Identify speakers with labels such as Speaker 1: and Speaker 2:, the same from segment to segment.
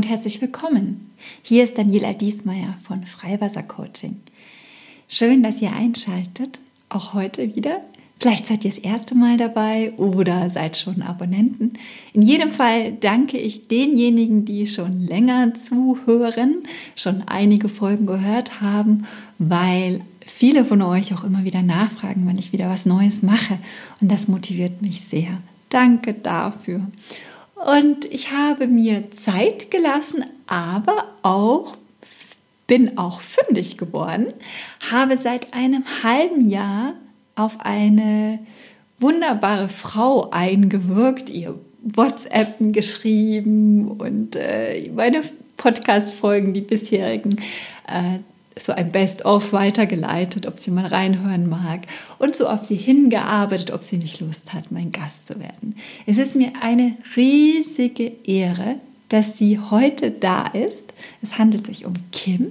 Speaker 1: Und herzlich willkommen. Hier ist Daniela Diesmeier von Freiwasser Coaching. Schön, dass ihr einschaltet, auch heute wieder. Vielleicht seid ihr das erste Mal dabei oder seid schon Abonnenten. In jedem Fall danke ich denjenigen, die schon länger zuhören, schon einige Folgen gehört haben, weil viele von euch auch immer wieder nachfragen, wann ich wieder was Neues mache. Und das motiviert mich sehr. Danke dafür. Und ich habe mir Zeit gelassen, aber auch bin auch fündig geworden, habe seit einem halben Jahr auf eine wunderbare Frau eingewirkt, ihr WhatsAppen geschrieben und äh, meine Podcast-Folgen, die bisherigen, äh, so ein Best-of weitergeleitet, ob sie mal reinhören mag und so auf sie hingearbeitet, ob sie nicht Lust hat, mein Gast zu werden. Es ist mir eine riesige Ehre, dass sie heute da ist. Es handelt sich um Kim.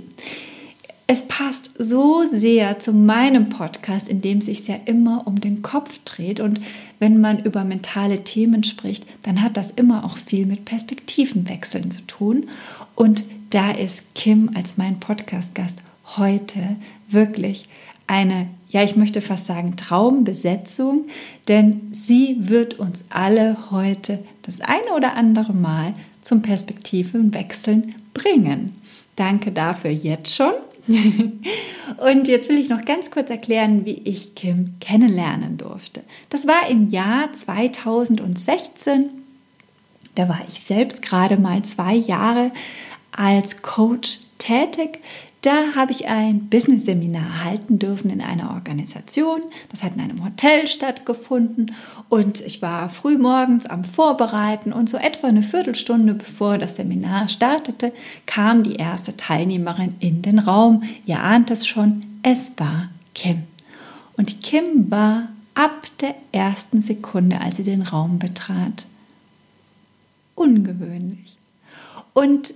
Speaker 1: Es passt so sehr zu meinem Podcast, in dem sich ja immer um den Kopf dreht. Und wenn man über mentale Themen spricht, dann hat das immer auch viel mit Perspektivenwechseln zu tun. Und da ist Kim als mein Podcast-Gast heute wirklich eine, ja, ich möchte fast sagen, Traumbesetzung, denn sie wird uns alle heute das eine oder andere Mal zum Perspektivenwechseln bringen. Danke dafür jetzt schon. Und jetzt will ich noch ganz kurz erklären, wie ich Kim kennenlernen durfte. Das war im Jahr 2016. Da war ich selbst gerade mal zwei Jahre als Coach tätig. Da habe ich ein Business-Seminar halten dürfen in einer Organisation. Das hat in einem Hotel stattgefunden und ich war früh morgens am Vorbereiten und so etwa eine Viertelstunde bevor das Seminar startete, kam die erste Teilnehmerin in den Raum. Ihr ahnt es schon, es war Kim. Und Kim war ab der ersten Sekunde, als sie den Raum betrat, ungewöhnlich. Und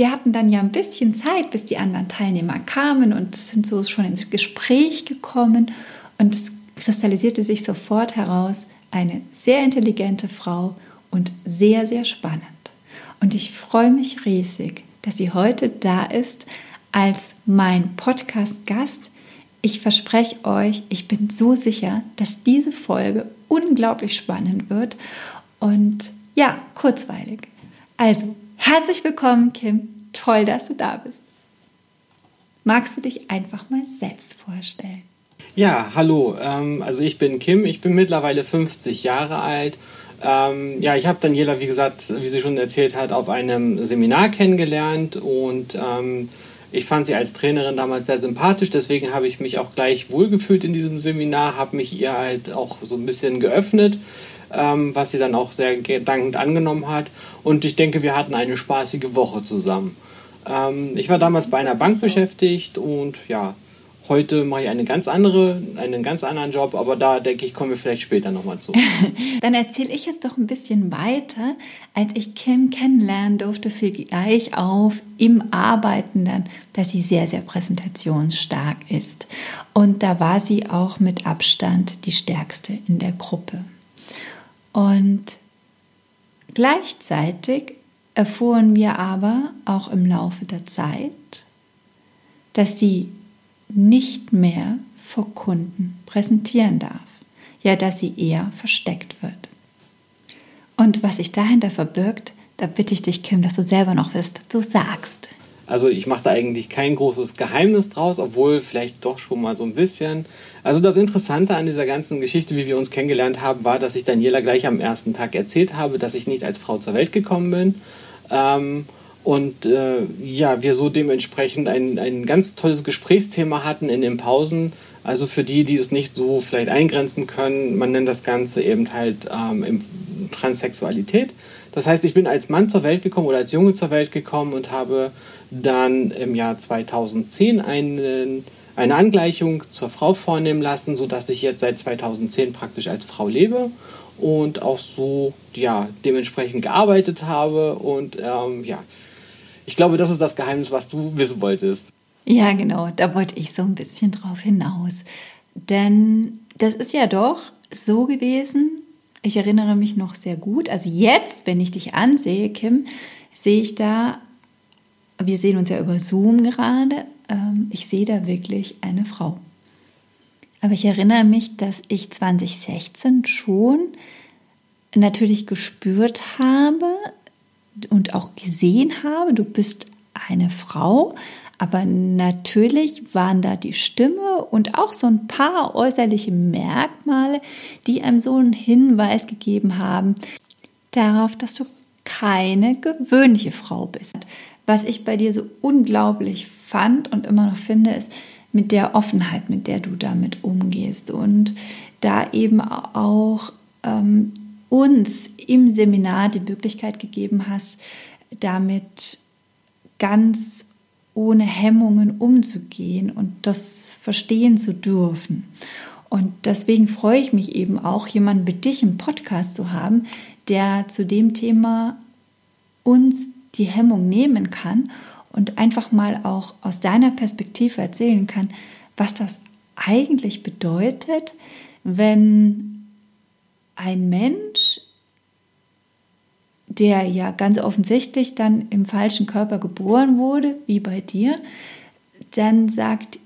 Speaker 1: wir hatten dann ja ein bisschen Zeit, bis die anderen Teilnehmer kamen und sind so schon ins Gespräch gekommen und es kristallisierte sich sofort heraus, eine sehr intelligente Frau und sehr, sehr spannend. Und ich freue mich riesig, dass sie heute da ist als mein Podcast-Gast. Ich verspreche euch, ich bin so sicher, dass diese Folge unglaublich spannend wird und ja, kurzweilig. Also, Herzlich willkommen, Kim. Toll, dass du da bist. Magst du dich einfach mal selbst vorstellen?
Speaker 2: Ja, hallo. Ähm, also ich bin Kim, ich bin mittlerweile 50 Jahre alt. Ähm, ja, ich habe Daniela, wie gesagt, wie sie schon erzählt hat, auf einem Seminar kennengelernt und ähm, ich fand sie als Trainerin damals sehr sympathisch, deswegen habe ich mich auch gleich wohlgefühlt in diesem Seminar, habe mich ihr halt auch so ein bisschen geöffnet ähm, was sie dann auch sehr dankend angenommen hat. Und ich denke, wir hatten eine spaßige Woche zusammen. Ähm, ich war damals bei einer Bank beschäftigt und ja, heute mache ich eine ganz andere, einen ganz anderen Job, aber da denke ich, kommen wir vielleicht später nochmal zu.
Speaker 1: Dann erzähle ich jetzt doch ein bisschen weiter. Als ich Kim kennenlernen durfte, fiel gleich auf im Arbeiten dann, dass sie sehr, sehr präsentationsstark ist. Und da war sie auch mit Abstand die stärkste in der Gruppe. Und gleichzeitig erfuhren wir aber auch im Laufe der Zeit, dass sie nicht mehr vor Kunden präsentieren darf, ja, dass sie eher versteckt wird. Und was sich dahinter verbirgt, da bitte ich dich, Kim, dass du selber noch wirst, du sagst.
Speaker 2: Also ich mache da eigentlich kein großes Geheimnis draus, obwohl vielleicht doch schon mal so ein bisschen. Also das Interessante an dieser ganzen Geschichte, wie wir uns kennengelernt haben, war, dass ich Daniela gleich am ersten Tag erzählt habe, dass ich nicht als Frau zur Welt gekommen bin. Ähm, und äh, ja, wir so dementsprechend ein, ein ganz tolles Gesprächsthema hatten in den Pausen. Also für die, die es nicht so vielleicht eingrenzen können, man nennt das Ganze eben halt ähm, Transsexualität. Das heißt, ich bin als Mann zur Welt gekommen oder als Junge zur Welt gekommen und habe dann im Jahr 2010 einen, eine Angleichung zur Frau vornehmen lassen, sodass ich jetzt seit 2010 praktisch als Frau lebe und auch so ja, dementsprechend gearbeitet habe. Und ähm, ja, ich glaube, das ist das Geheimnis, was du wissen wolltest.
Speaker 1: Ja, genau, da wollte ich so ein bisschen drauf hinaus. Denn das ist ja doch so gewesen, ich erinnere mich noch sehr gut. Also jetzt, wenn ich dich ansehe, Kim, sehe ich da, wir sehen uns ja über Zoom gerade, ähm, ich sehe da wirklich eine Frau. Aber ich erinnere mich, dass ich 2016 schon natürlich gespürt habe und auch gesehen habe, du bist eine Frau, aber natürlich waren da die Stimme und auch so ein paar äußerliche Merkmale, die einem so einen Hinweis gegeben haben darauf, dass du keine gewöhnliche Frau bist. Was ich bei dir so unglaublich fand und immer noch finde, ist mit der Offenheit, mit der du damit umgehst und da eben auch ähm, uns im Seminar die Möglichkeit gegeben hast, damit ganz ohne Hemmungen umzugehen und das verstehen zu dürfen. Und deswegen freue ich mich eben auch, jemanden wie dich im Podcast zu haben, der zu dem Thema uns die Hemmung nehmen kann und einfach mal auch aus deiner Perspektive erzählen kann, was das eigentlich bedeutet, wenn ein Mensch der ja ganz offensichtlich dann im falschen Körper geboren wurde, wie bei dir, dann sagt,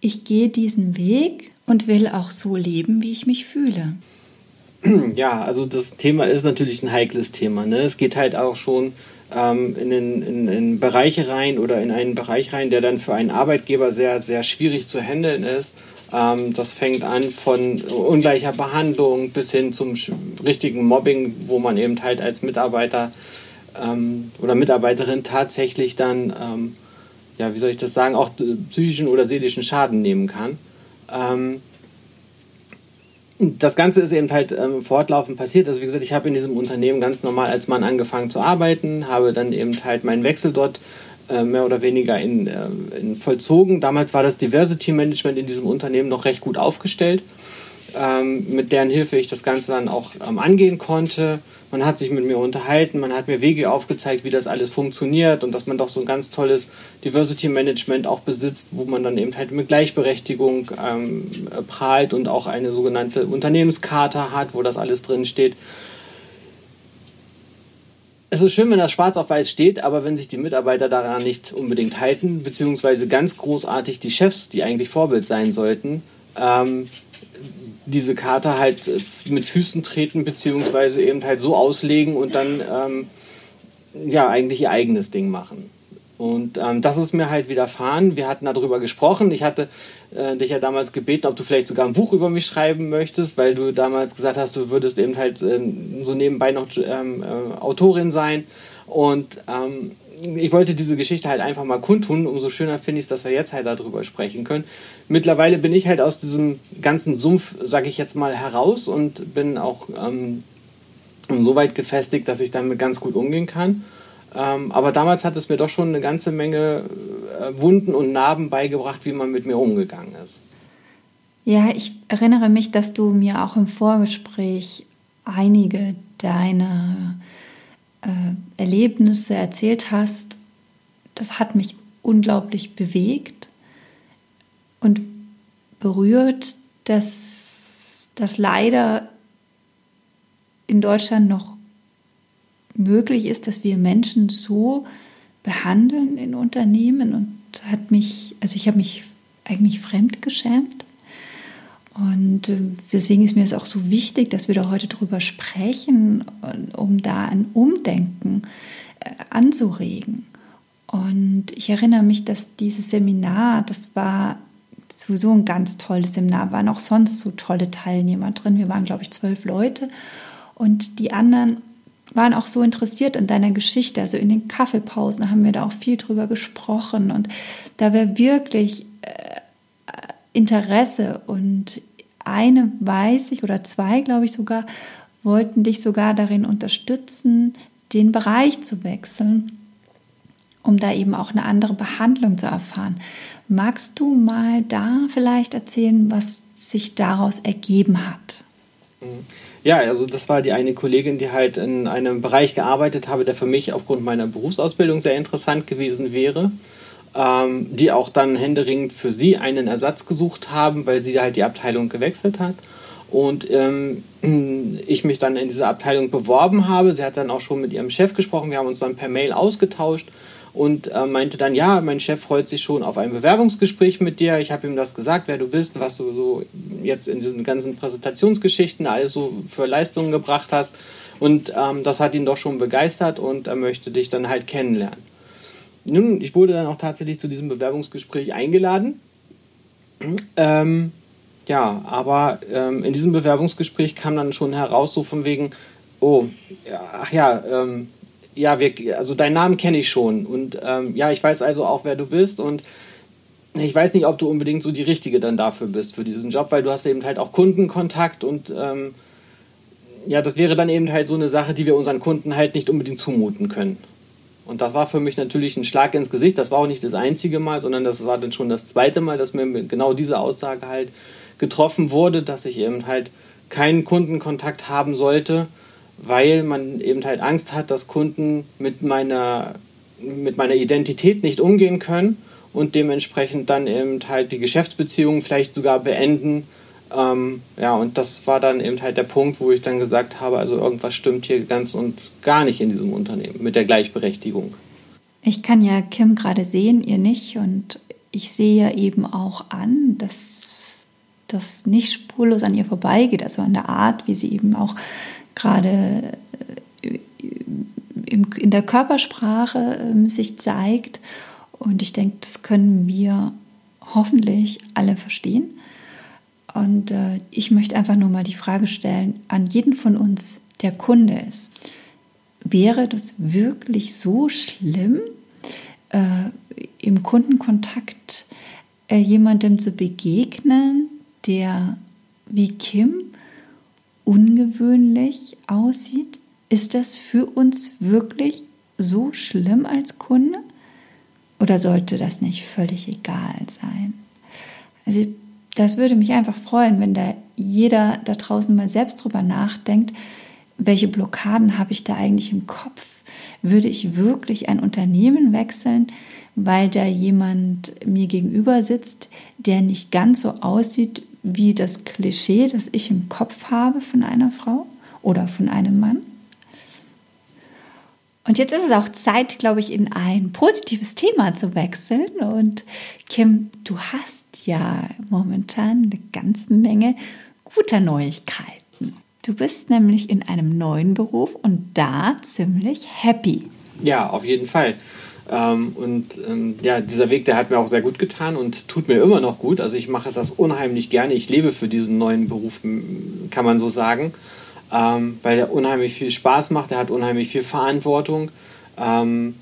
Speaker 1: ich gehe diesen Weg und will auch so leben, wie ich mich fühle.
Speaker 2: Ja, also das Thema ist natürlich ein heikles Thema. Ne? Es geht halt auch schon ähm, in, in, in Bereiche rein oder in einen Bereich rein, der dann für einen Arbeitgeber sehr, sehr schwierig zu handeln ist. Ähm, das fängt an von ungleicher Behandlung bis hin zum richtigen Mobbing, wo man eben halt als Mitarbeiter ähm, oder Mitarbeiterin tatsächlich dann, ähm, ja, wie soll ich das sagen, auch psychischen oder seelischen Schaden nehmen kann. Das Ganze ist eben halt fortlaufend passiert. Also wie gesagt, ich habe in diesem Unternehmen ganz normal als Mann angefangen zu arbeiten, habe dann eben halt meinen Wechsel dort äh, mehr oder weniger in, äh, in vollzogen. Damals war das Diversity Management in diesem Unternehmen noch recht gut aufgestellt, ähm, mit deren Hilfe ich das Ganze dann auch ähm, angehen konnte. Man hat sich mit mir unterhalten, man hat mir Wege aufgezeigt, wie das alles funktioniert und dass man doch so ein ganz tolles Diversity Management auch besitzt, wo man dann eben halt mit Gleichberechtigung ähm, prahlt und auch eine sogenannte Unternehmenskarte hat, wo das alles drin steht es ist schön, wenn das schwarz auf weiß steht, aber wenn sich die Mitarbeiter daran nicht unbedingt halten, beziehungsweise ganz großartig die Chefs, die eigentlich Vorbild sein sollten, ähm, diese Karte halt äh, mit Füßen treten, beziehungsweise eben halt so auslegen und dann ähm, ja eigentlich ihr eigenes Ding machen. Und ähm, das ist mir halt widerfahren. Wir hatten darüber gesprochen. Ich hatte äh, dich ja damals gebeten, ob du vielleicht sogar ein Buch über mich schreiben möchtest, weil du damals gesagt hast, du würdest eben halt äh, so nebenbei noch ähm, äh, Autorin sein. Und ähm, ich wollte diese Geschichte halt einfach mal kundtun. Umso schöner finde ich es, dass wir jetzt halt darüber sprechen können. Mittlerweile bin ich halt aus diesem ganzen Sumpf, sage ich jetzt mal, heraus und bin auch ähm, so weit gefestigt, dass ich damit ganz gut umgehen kann. Ähm, aber damals hat es mir doch schon eine ganze Menge äh, Wunden und Narben beigebracht, wie man mit mir umgegangen ist.
Speaker 1: Ja, ich erinnere mich, dass du mir auch im Vorgespräch einige deiner äh, Erlebnisse erzählt hast. Das hat mich unglaublich bewegt und berührt, dass das leider in Deutschland noch möglich ist, dass wir Menschen so behandeln in Unternehmen und hat mich, also ich habe mich eigentlich fremdgeschämt. Und äh, deswegen ist mir es auch so wichtig, dass wir da heute drüber sprechen, um da ein Umdenken äh, anzuregen. Und ich erinnere mich, dass dieses Seminar, das war sowieso ein ganz tolles Seminar, waren auch sonst so tolle Teilnehmer drin. Wir waren, glaube ich, zwölf Leute. Und die anderen waren auch so interessiert an deiner Geschichte. Also in den Kaffeepausen haben wir da auch viel drüber gesprochen und da wäre wirklich äh, Interesse und eine weiß ich oder zwei, glaube ich sogar, wollten dich sogar darin unterstützen, den Bereich zu wechseln, um da eben auch eine andere Behandlung zu erfahren. Magst du mal da vielleicht erzählen, was sich daraus ergeben hat?
Speaker 2: Mhm. Ja, also das war die eine Kollegin, die halt in einem Bereich gearbeitet habe, der für mich aufgrund meiner Berufsausbildung sehr interessant gewesen wäre. Ähm, die auch dann händeringend für sie einen Ersatz gesucht haben, weil sie halt die Abteilung gewechselt hat. und ähm, ich mich dann in diese Abteilung beworben habe. Sie hat dann auch schon mit ihrem Chef gesprochen, wir haben uns dann per Mail ausgetauscht und äh, meinte dann, ja, mein Chef freut sich schon auf ein Bewerbungsgespräch mit dir. Ich habe ihm das gesagt, wer du bist, was du so jetzt in diesen ganzen Präsentationsgeschichten alles so für Leistungen gebracht hast. Und ähm, das hat ihn doch schon begeistert und er möchte dich dann halt kennenlernen. Nun, ich wurde dann auch tatsächlich zu diesem Bewerbungsgespräch eingeladen. Ähm, ja, aber ähm, in diesem Bewerbungsgespräch kam dann schon heraus, so von wegen, oh, ach ja, ähm, ja, wir, also deinen Namen kenne ich schon und ähm, ja, ich weiß also auch, wer du bist und ich weiß nicht, ob du unbedingt so die Richtige dann dafür bist für diesen Job, weil du hast eben halt auch Kundenkontakt und ähm, ja, das wäre dann eben halt so eine Sache, die wir unseren Kunden halt nicht unbedingt zumuten können. Und das war für mich natürlich ein Schlag ins Gesicht. Das war auch nicht das einzige Mal, sondern das war dann schon das zweite Mal, dass mir genau diese Aussage halt getroffen wurde, dass ich eben halt keinen Kundenkontakt haben sollte, weil man eben halt Angst hat, dass Kunden mit meiner, mit meiner Identität nicht umgehen können und dementsprechend dann eben halt die Geschäftsbeziehungen vielleicht sogar beenden. Ähm, ja, und das war dann eben halt der Punkt, wo ich dann gesagt habe, also irgendwas stimmt hier ganz und gar nicht in diesem Unternehmen mit der Gleichberechtigung.
Speaker 1: Ich kann ja Kim gerade sehen, ihr nicht. Und ich sehe ja eben auch an, dass das nicht spurlos an ihr vorbeigeht, also an der Art, wie sie eben auch gerade äh, in der Körpersprache ähm, sich zeigt. Und ich denke, das können wir hoffentlich alle verstehen. Und äh, ich möchte einfach nur mal die Frage stellen an jeden von uns, der Kunde ist. Wäre das wirklich so schlimm, äh, im Kundenkontakt jemandem zu begegnen, der wie Kim ungewöhnlich aussieht? Ist das für uns wirklich so schlimm als Kunde? Oder sollte das nicht völlig egal sein? Also das würde mich einfach freuen, wenn da jeder da draußen mal selbst drüber nachdenkt, welche Blockaden habe ich da eigentlich im Kopf? Würde ich wirklich ein Unternehmen wechseln, weil da jemand mir gegenüber sitzt, der nicht ganz so aussieht wie das Klischee, das ich im Kopf habe von einer Frau oder von einem Mann? Und jetzt ist es auch Zeit, glaube ich, in ein positives Thema zu wechseln. Und Kim, du hast ja momentan eine ganze Menge guter Neuigkeiten. Du bist nämlich in einem neuen Beruf und da ziemlich happy.
Speaker 2: Ja, auf jeden Fall. Ähm, und ähm, ja, dieser Weg, der hat mir auch sehr gut getan und tut mir immer noch gut. Also ich mache das unheimlich gerne. Ich lebe für diesen neuen Beruf, kann man so sagen ähm, weil er unheimlich viel Spaß macht, er hat unheimlich viel Verantwortung. Ähm,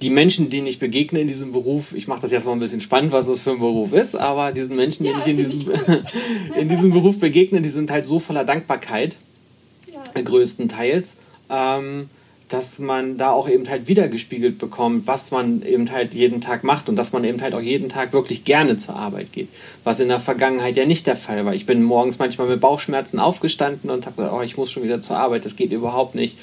Speaker 2: die Menschen, denen ich begegne in diesem Beruf, ich mache das jetzt mal ein bisschen spannend, was das für ein Beruf ist, aber diesen Menschen, denen ja, ich in diesem, in diesem Beruf begegne, die sind halt so voller Dankbarkeit, ja. größtenteils. Ähm, dass man da auch eben halt wiedergespiegelt bekommt, was man eben halt jeden Tag macht und dass man eben halt auch jeden Tag wirklich gerne zur Arbeit geht. Was in der Vergangenheit ja nicht der Fall war. Ich bin morgens manchmal mit Bauchschmerzen aufgestanden und habe gesagt, oh, ich muss schon wieder zur Arbeit, das geht überhaupt nicht.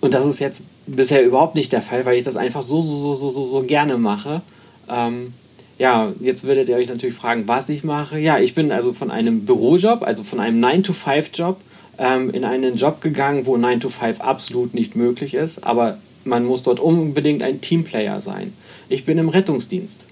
Speaker 2: Und das ist jetzt bisher überhaupt nicht der Fall, weil ich das einfach so, so, so, so, so, so gerne mache. Ähm, ja, jetzt werdet ihr euch natürlich fragen, was ich mache. Ja, ich bin also von einem Bürojob, also von einem 9-to-5-Job, ähm, in einen Job gegangen, wo 9 to 5 absolut nicht möglich ist, aber man muss dort unbedingt ein Teamplayer sein. Ich bin im Rettungsdienst.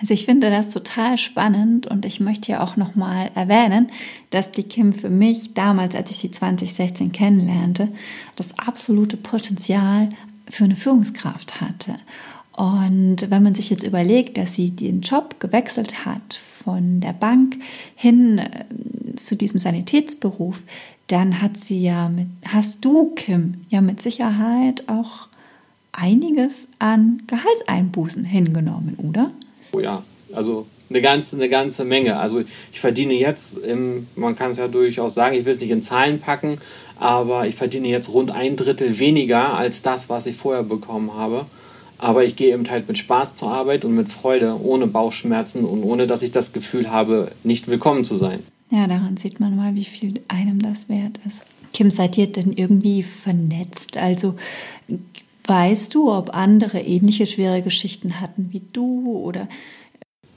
Speaker 1: Also ich finde das total spannend und ich möchte ja auch nochmal erwähnen, dass die Kim für mich damals, als ich sie 2016 kennenlernte, das absolute Potenzial für eine Führungskraft hatte. Und wenn man sich jetzt überlegt, dass sie den Job gewechselt hat von der Bank hin äh, zu diesem Sanitätsberuf, dann hat sie ja mit, hast du, Kim, ja mit Sicherheit auch einiges an Gehaltseinbußen hingenommen, oder?
Speaker 2: Oh ja, also eine ganze, eine ganze Menge. Also ich verdiene jetzt, im, man kann es ja durchaus sagen, ich will es nicht in Zahlen packen, aber ich verdiene jetzt rund ein Drittel weniger als das, was ich vorher bekommen habe. Aber ich gehe eben halt mit Spaß zur Arbeit und mit Freude, ohne Bauchschmerzen und ohne, dass ich das Gefühl habe, nicht willkommen zu sein.
Speaker 1: Ja, daran sieht man mal, wie viel einem das wert ist. Kim, seid ihr denn irgendwie vernetzt? Also weißt du, ob andere ähnliche schwere Geschichten hatten wie du oder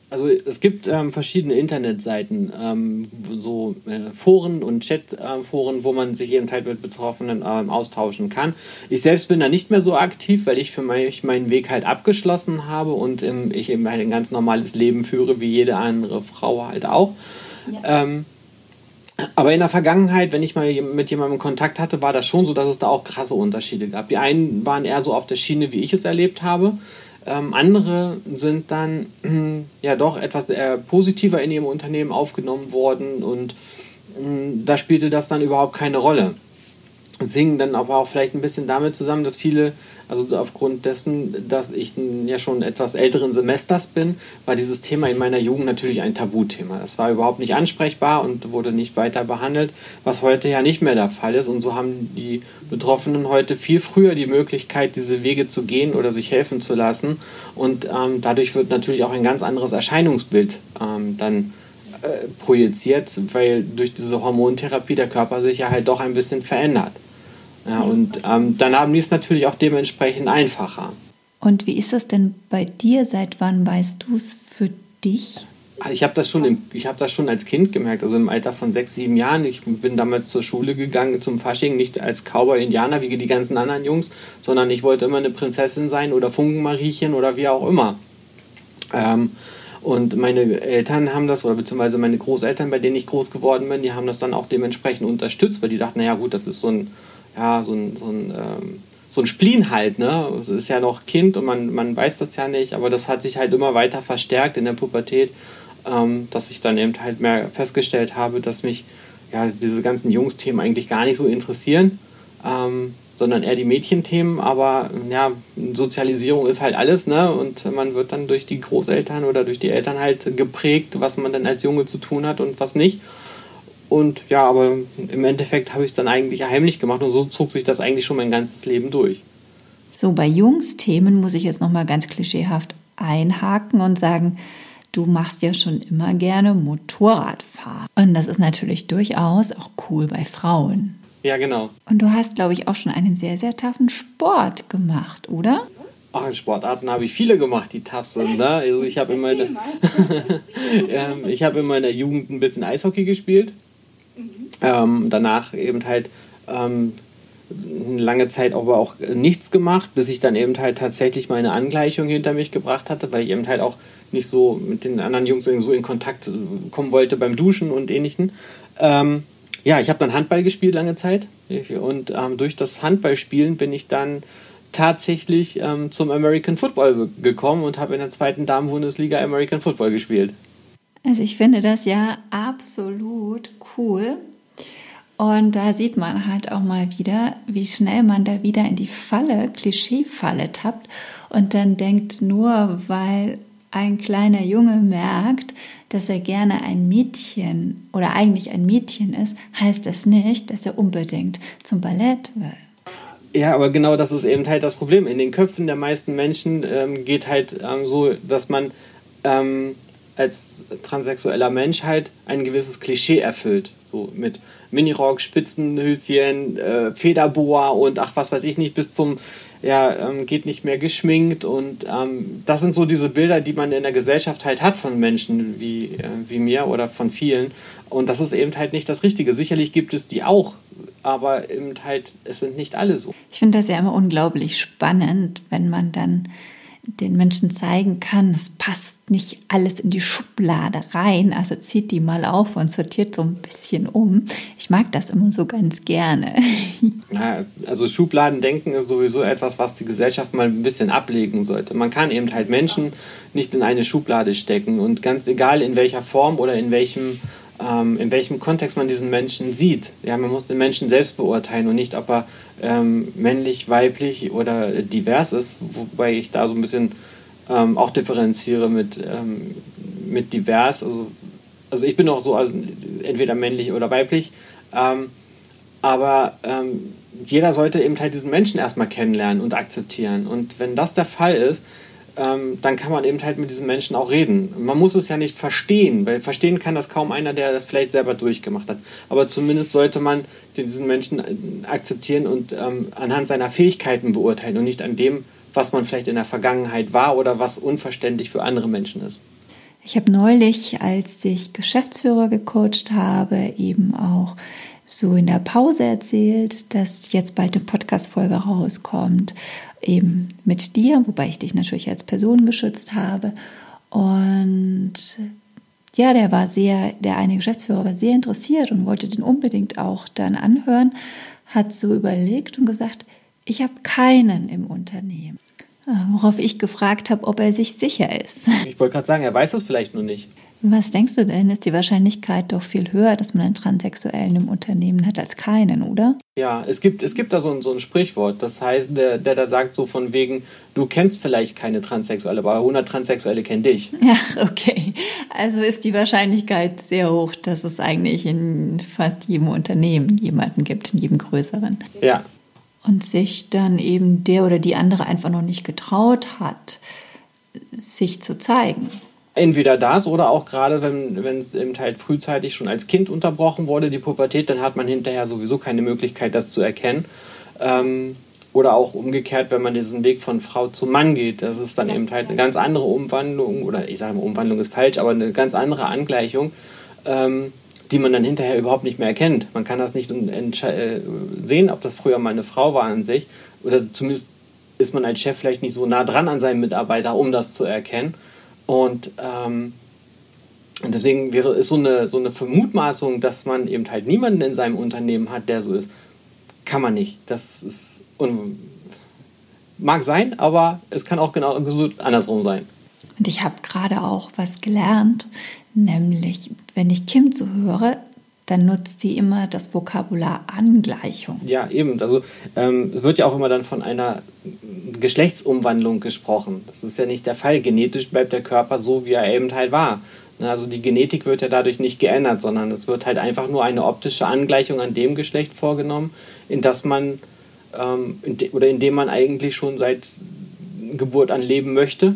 Speaker 2: also es gibt ähm, verschiedene Internetseiten, ähm, so äh, Foren und Chatforen, äh, wo man sich eben halt mit Betroffenen ähm, austauschen kann. Ich selbst bin da nicht mehr so aktiv, weil ich für mich meinen Weg halt abgeschlossen habe und ich eben ein ganz normales Leben führe, wie jede andere Frau halt auch. Ähm, aber in der Vergangenheit, wenn ich mal mit jemandem Kontakt hatte, war das schon so, dass es da auch krasse Unterschiede gab. Die einen waren eher so auf der Schiene, wie ich es erlebt habe. Ähm, andere sind dann äh, ja doch etwas eher positiver in ihrem Unternehmen aufgenommen worden und äh, da spielte das dann überhaupt keine Rolle. Hing dann aber auch vielleicht ein bisschen damit zusammen, dass viele also aufgrund dessen, dass ich ja schon etwas älteren Semesters bin, war dieses Thema in meiner Jugend natürlich ein Tabuthema. Das war überhaupt nicht ansprechbar und wurde nicht weiter behandelt, was heute ja nicht mehr der Fall ist. Und so haben die Betroffenen heute viel früher die Möglichkeit, diese Wege zu gehen oder sich helfen zu lassen. Und ähm, dadurch wird natürlich auch ein ganz anderes Erscheinungsbild ähm, dann äh, projiziert, weil durch diese Hormontherapie der Körper sich ja halt doch ein bisschen verändert. Ja, und ähm, dann haben die es natürlich auch dementsprechend einfacher.
Speaker 1: Und wie ist das denn bei dir? Seit wann weißt du es für dich?
Speaker 2: Also ich habe das schon im, ich habe das schon als Kind gemerkt, also im Alter von sechs, sieben Jahren. Ich bin damals zur Schule gegangen zum Fasching, nicht als Cowboy-Indianer wie die ganzen anderen Jungs, sondern ich wollte immer eine Prinzessin sein oder Funkenmariechen oder wie auch immer. Ähm, und meine Eltern haben das, oder beziehungsweise meine Großeltern, bei denen ich groß geworden bin, die haben das dann auch dementsprechend unterstützt, weil die dachten, naja gut, das ist so ein ja, so ein, so ein, ähm, so ein Spleen halt, ne? Es ist ja noch Kind und man, man weiß das ja nicht, aber das hat sich halt immer weiter verstärkt in der Pubertät, ähm, dass ich dann eben halt mehr festgestellt habe, dass mich ja diese ganzen Jungsthemen eigentlich gar nicht so interessieren, ähm, sondern eher die Mädchenthemen, aber ja, Sozialisierung ist halt alles, ne? Und man wird dann durch die Großeltern oder durch die Eltern halt geprägt, was man dann als Junge zu tun hat und was nicht. Und ja, aber im Endeffekt habe ich es dann eigentlich heimlich gemacht und so zog sich das eigentlich schon mein ganzes Leben durch.
Speaker 1: So, bei Jungsthemen muss ich jetzt nochmal ganz klischeehaft einhaken und sagen, du machst ja schon immer gerne Motorradfahren. Und das ist natürlich durchaus auch cool bei Frauen.
Speaker 2: Ja, genau.
Speaker 1: Und du hast, glaube ich, auch schon einen sehr, sehr taffen Sport gemacht, oder?
Speaker 2: Ach, Sportarten habe ich viele gemacht, die tough sind. Ne? Also ich habe in, meiner, ähm, hab in meiner Jugend ein bisschen Eishockey gespielt. Ähm, danach eben halt ähm, lange Zeit aber auch nichts gemacht, bis ich dann eben halt tatsächlich meine Angleichung hinter mich gebracht hatte, weil ich eben halt auch nicht so mit den anderen Jungs so in Kontakt kommen wollte beim Duschen und ähnlichen. Ähm, ja, ich habe dann Handball gespielt lange Zeit und ähm, durch das Handballspielen bin ich dann tatsächlich ähm, zum American Football gekommen und habe in der zweiten Damen-Bundesliga American Football gespielt.
Speaker 1: Also ich finde das ja absolut cool. Und da sieht man halt auch mal wieder, wie schnell man da wieder in die Falle, Klischeefalle tappt und dann denkt, nur weil ein kleiner Junge merkt, dass er gerne ein Mädchen oder eigentlich ein Mädchen ist, heißt das nicht, dass er unbedingt zum Ballett will.
Speaker 2: Ja, aber genau das ist eben halt das Problem. In den Köpfen der meisten Menschen ähm, geht halt ähm, so, dass man ähm, als transsexueller Mensch halt ein gewisses Klischee erfüllt. So mit Minirock, Spitzenhöschen, äh, Federboa und ach was weiß ich nicht, bis zum, ja, ähm, geht nicht mehr geschminkt. Und ähm, das sind so diese Bilder, die man in der Gesellschaft halt hat von Menschen wie, äh, wie mir oder von vielen. Und das ist eben halt nicht das Richtige. Sicherlich gibt es die auch, aber eben halt, es sind nicht alle so.
Speaker 1: Ich finde das ja immer unglaublich spannend, wenn man dann den Menschen zeigen kann, es passt nicht alles in die Schublade rein, also zieht die mal auf und sortiert so ein bisschen um. Ich mag das immer so ganz gerne.
Speaker 2: Ja, also Schubladendenken ist sowieso etwas, was die Gesellschaft mal ein bisschen ablegen sollte. Man kann eben halt Menschen nicht in eine Schublade stecken und ganz egal in welcher Form oder in welchem ähm, in welchem Kontext man diesen Menschen sieht. Ja, man muss den Menschen selbst beurteilen und nicht, ob er ähm, männlich, weiblich oder divers ist, wobei ich da so ein bisschen ähm, auch differenziere mit, ähm, mit divers. Also, also ich bin auch so, also entweder männlich oder weiblich, ähm, aber ähm, jeder sollte eben halt diesen Menschen erstmal kennenlernen und akzeptieren. Und wenn das der Fall ist, ähm, dann kann man eben halt mit diesen Menschen auch reden. Man muss es ja nicht verstehen, weil verstehen kann das kaum einer, der das vielleicht selber durchgemacht hat. Aber zumindest sollte man diesen Menschen äh, akzeptieren und ähm, anhand seiner Fähigkeiten beurteilen und nicht an dem, was man vielleicht in der Vergangenheit war oder was unverständlich für andere Menschen ist.
Speaker 1: Ich habe neulich, als ich Geschäftsführer gecoacht habe, eben auch so in der Pause erzählt, dass jetzt bald eine Podcast-Folge rauskommt, eben mit dir, wobei ich dich natürlich als Person geschützt habe. Und ja, der war sehr, der eine Geschäftsführer war sehr interessiert und wollte den unbedingt auch dann anhören, hat so überlegt und gesagt, ich habe keinen im Unternehmen. Worauf ich gefragt habe, ob er sich sicher ist.
Speaker 2: Ich wollte gerade sagen, er weiß es vielleicht nur nicht.
Speaker 1: Was denkst du denn? Ist die Wahrscheinlichkeit doch viel höher, dass man einen Transsexuellen im Unternehmen hat als keinen, oder?
Speaker 2: Ja, es gibt, es gibt da so ein, so ein Sprichwort, das heißt, der, der da sagt so von wegen, du kennst vielleicht keine Transsexuelle, aber 100 Transsexuelle kennen dich.
Speaker 1: Ja, okay. Also ist die Wahrscheinlichkeit sehr hoch, dass es eigentlich in fast jedem Unternehmen jemanden gibt, in jedem größeren.
Speaker 2: Ja.
Speaker 1: Und sich dann eben der oder die andere einfach noch nicht getraut hat, sich zu zeigen.
Speaker 2: Entweder das oder auch gerade, wenn, es eben halt frühzeitig schon als Kind unterbrochen wurde, die Pubertät, dann hat man hinterher sowieso keine Möglichkeit, das zu erkennen. Ähm, oder auch umgekehrt, wenn man diesen Weg von Frau zu Mann geht. Das ist dann ja. eben halt eine ganz andere Umwandlung, oder ich sage mal, Umwandlung ist falsch, aber eine ganz andere Angleichung, ähm, die man dann hinterher überhaupt nicht mehr erkennt. Man kann das nicht äh, sehen, ob das früher mal eine Frau war an sich, oder zumindest ist man als Chef vielleicht nicht so nah dran an seinem Mitarbeiter, um das zu erkennen. Und ähm, deswegen wäre es so eine, so eine Vermutmaßung, dass man eben halt niemanden in seinem Unternehmen hat, der so ist. Kann man nicht. Das ist mag sein, aber es kann auch genau andersrum sein.
Speaker 1: Und ich habe gerade auch was gelernt, nämlich wenn ich Kim zuhöre, dann nutzt sie immer das Vokabular Angleichung.
Speaker 2: Ja, eben. Also ähm, es wird ja auch immer dann von einer Geschlechtsumwandlung gesprochen. Das ist ja nicht der Fall. Genetisch bleibt der Körper so, wie er eben halt war. Ne, also die Genetik wird ja dadurch nicht geändert, sondern es wird halt einfach nur eine optische Angleichung an dem Geschlecht vorgenommen, in das man ähm, in oder in dem man eigentlich schon seit Geburt an leben möchte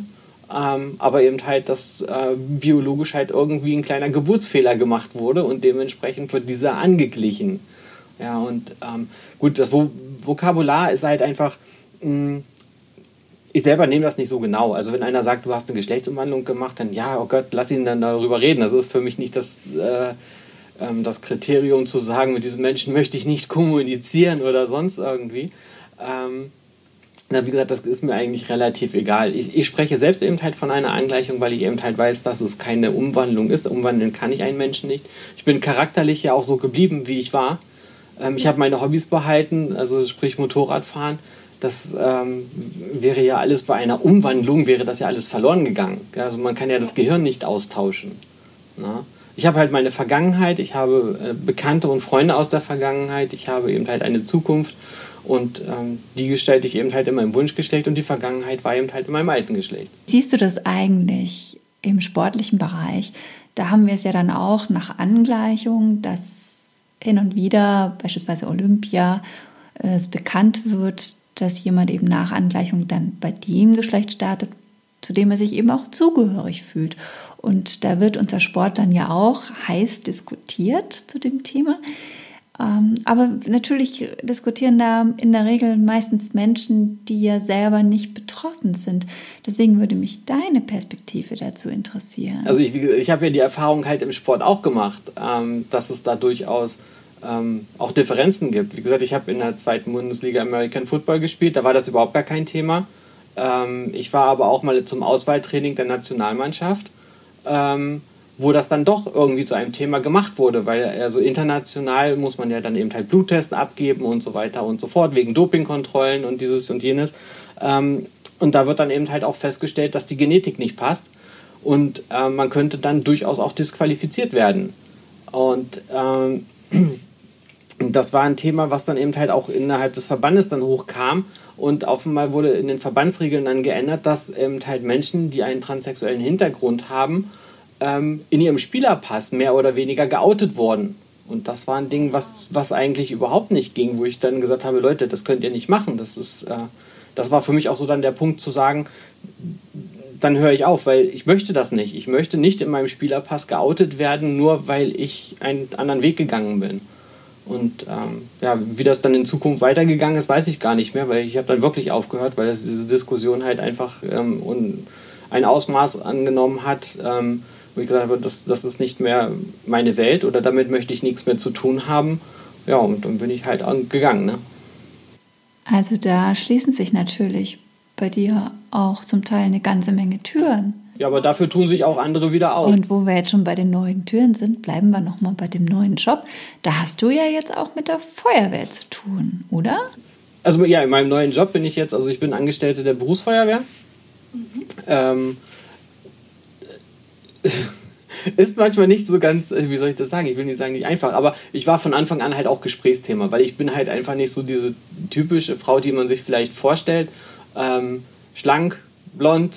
Speaker 2: ähm, aber eben halt, dass äh, biologisch halt irgendwie ein kleiner Geburtsfehler gemacht wurde und dementsprechend wird dieser angeglichen. Ja, und ähm, gut, das Vokabular ist halt einfach, mh, hm, ich selber nehme das nicht so genau. Also wenn einer sagt, du hast eine Geschlechtsumwandlung gemacht, dann ja, oh Gott, lass ihn dann darüber reden. Das ist für mich nicht das, äh, ähm, das Kriterium zu sagen, mit diesem Menschen möchte ich nicht kommunizieren oder sonst irgendwie. Ähm, na, wie gesagt, das ist mir eigentlich relativ egal. Ich, ich spreche selbst eben halt von einer Angleichung, weil ich eben halt weiß, dass es keine Umwandlung ist. Umwandeln kann ich einen Menschen nicht. Ich bin charakterlich ja auch so geblieben, wie ich war. Ähm, ich habe meine Hobbys behalten, also sprich Motorradfahren. Das ähm, wäre ja alles bei einer Umwandlung, wäre das ja alles verloren gegangen. Also man kann ja das Gehirn nicht austauschen. Na? Ich habe halt meine Vergangenheit, ich habe äh, Bekannte und Freunde aus der Vergangenheit, ich habe eben halt eine Zukunft und ähm, die gestalte ich eben halt in meinem Wunschgeschlecht und die Vergangenheit war eben halt in meinem alten Geschlecht.
Speaker 1: Siehst du das eigentlich im sportlichen Bereich? Da haben wir es ja dann auch nach Angleichung, dass hin und wieder, beispielsweise Olympia, es bekannt wird, dass jemand eben nach Angleichung dann bei dem Geschlecht startet, zu dem er sich eben auch zugehörig fühlt. Und da wird unser Sport dann ja auch heiß diskutiert zu dem Thema. Ähm, aber natürlich diskutieren da in der Regel meistens Menschen, die ja selber nicht betroffen sind. Deswegen würde mich deine Perspektive dazu interessieren.
Speaker 2: Also ich, ich habe ja die Erfahrung halt im Sport auch gemacht, ähm, dass es da durchaus ähm, auch Differenzen gibt. Wie gesagt, ich habe in der zweiten Bundesliga American Football gespielt, da war das überhaupt gar kein Thema. ich war aber auch mal zum Auswahltraining der Nationalmannschaft wo das dann doch irgendwie zu einem Thema gemacht wurde, weil also international muss man ja dann eben halt Bluttesten abgeben und so weiter und so fort, wegen Dopingkontrollen und dieses und jenes. Ähm, und da wird dann eben halt auch festgestellt, dass die Genetik nicht passt und äh, man könnte dann durchaus auch disqualifiziert werden. Und ähm, das war ein Thema, was dann eben halt auch innerhalb des Verbandes dann hochkam und einmal wurde in den Verbandsregeln dann geändert, dass eben halt Menschen, die einen transsexuellen Hintergrund haben, ähm, in ihrem Spielerpass mehr oder weniger geoutet worden. Und das war ein Ding, was, was eigentlich überhaupt nicht ging, wo ich dann gesagt habe, Leute, das könnt ihr nicht machen. Das, ist, äh, das war für mich auch so dann der Punkt zu sagen, dann höre ich auf, weil ich möchte das nicht. Ich möchte nicht in meinem Spielerpass geoutet werden, nur weil ich einen anderen Weg gegangen bin. Und ähm, ja, wie das dann in Zukunft weitergegangen ist, weiß ich gar nicht mehr, weil ich habe dann wirklich aufgehört, weil das diese Diskussion halt einfach ähm, ein Ausmaß angenommen hat, ähm, wo ich gesagt habe, das, das ist nicht mehr meine Welt oder damit möchte ich nichts mehr zu tun haben. Ja, und dann bin ich halt gegangen. Ne?
Speaker 1: Also da schließen sich natürlich bei dir auch zum Teil eine ganze Menge Türen.
Speaker 2: Ja, aber dafür tun sich auch andere wieder auf.
Speaker 1: Und wo wir jetzt schon bei den neuen Türen sind, bleiben wir nochmal bei dem neuen Job. Da hast du ja jetzt auch mit der Feuerwehr zu tun, oder?
Speaker 2: Also ja, in meinem neuen Job bin ich jetzt, also ich bin Angestellte der Berufsfeuerwehr. Mhm. Ähm, ist manchmal nicht so ganz, äh, wie soll ich das sagen? Ich will nicht sagen, nicht einfach, aber ich war von Anfang an halt auch Gesprächsthema, weil ich bin halt einfach nicht so diese typische Frau, die man sich vielleicht vorstellt. Ähm, schlank, blond,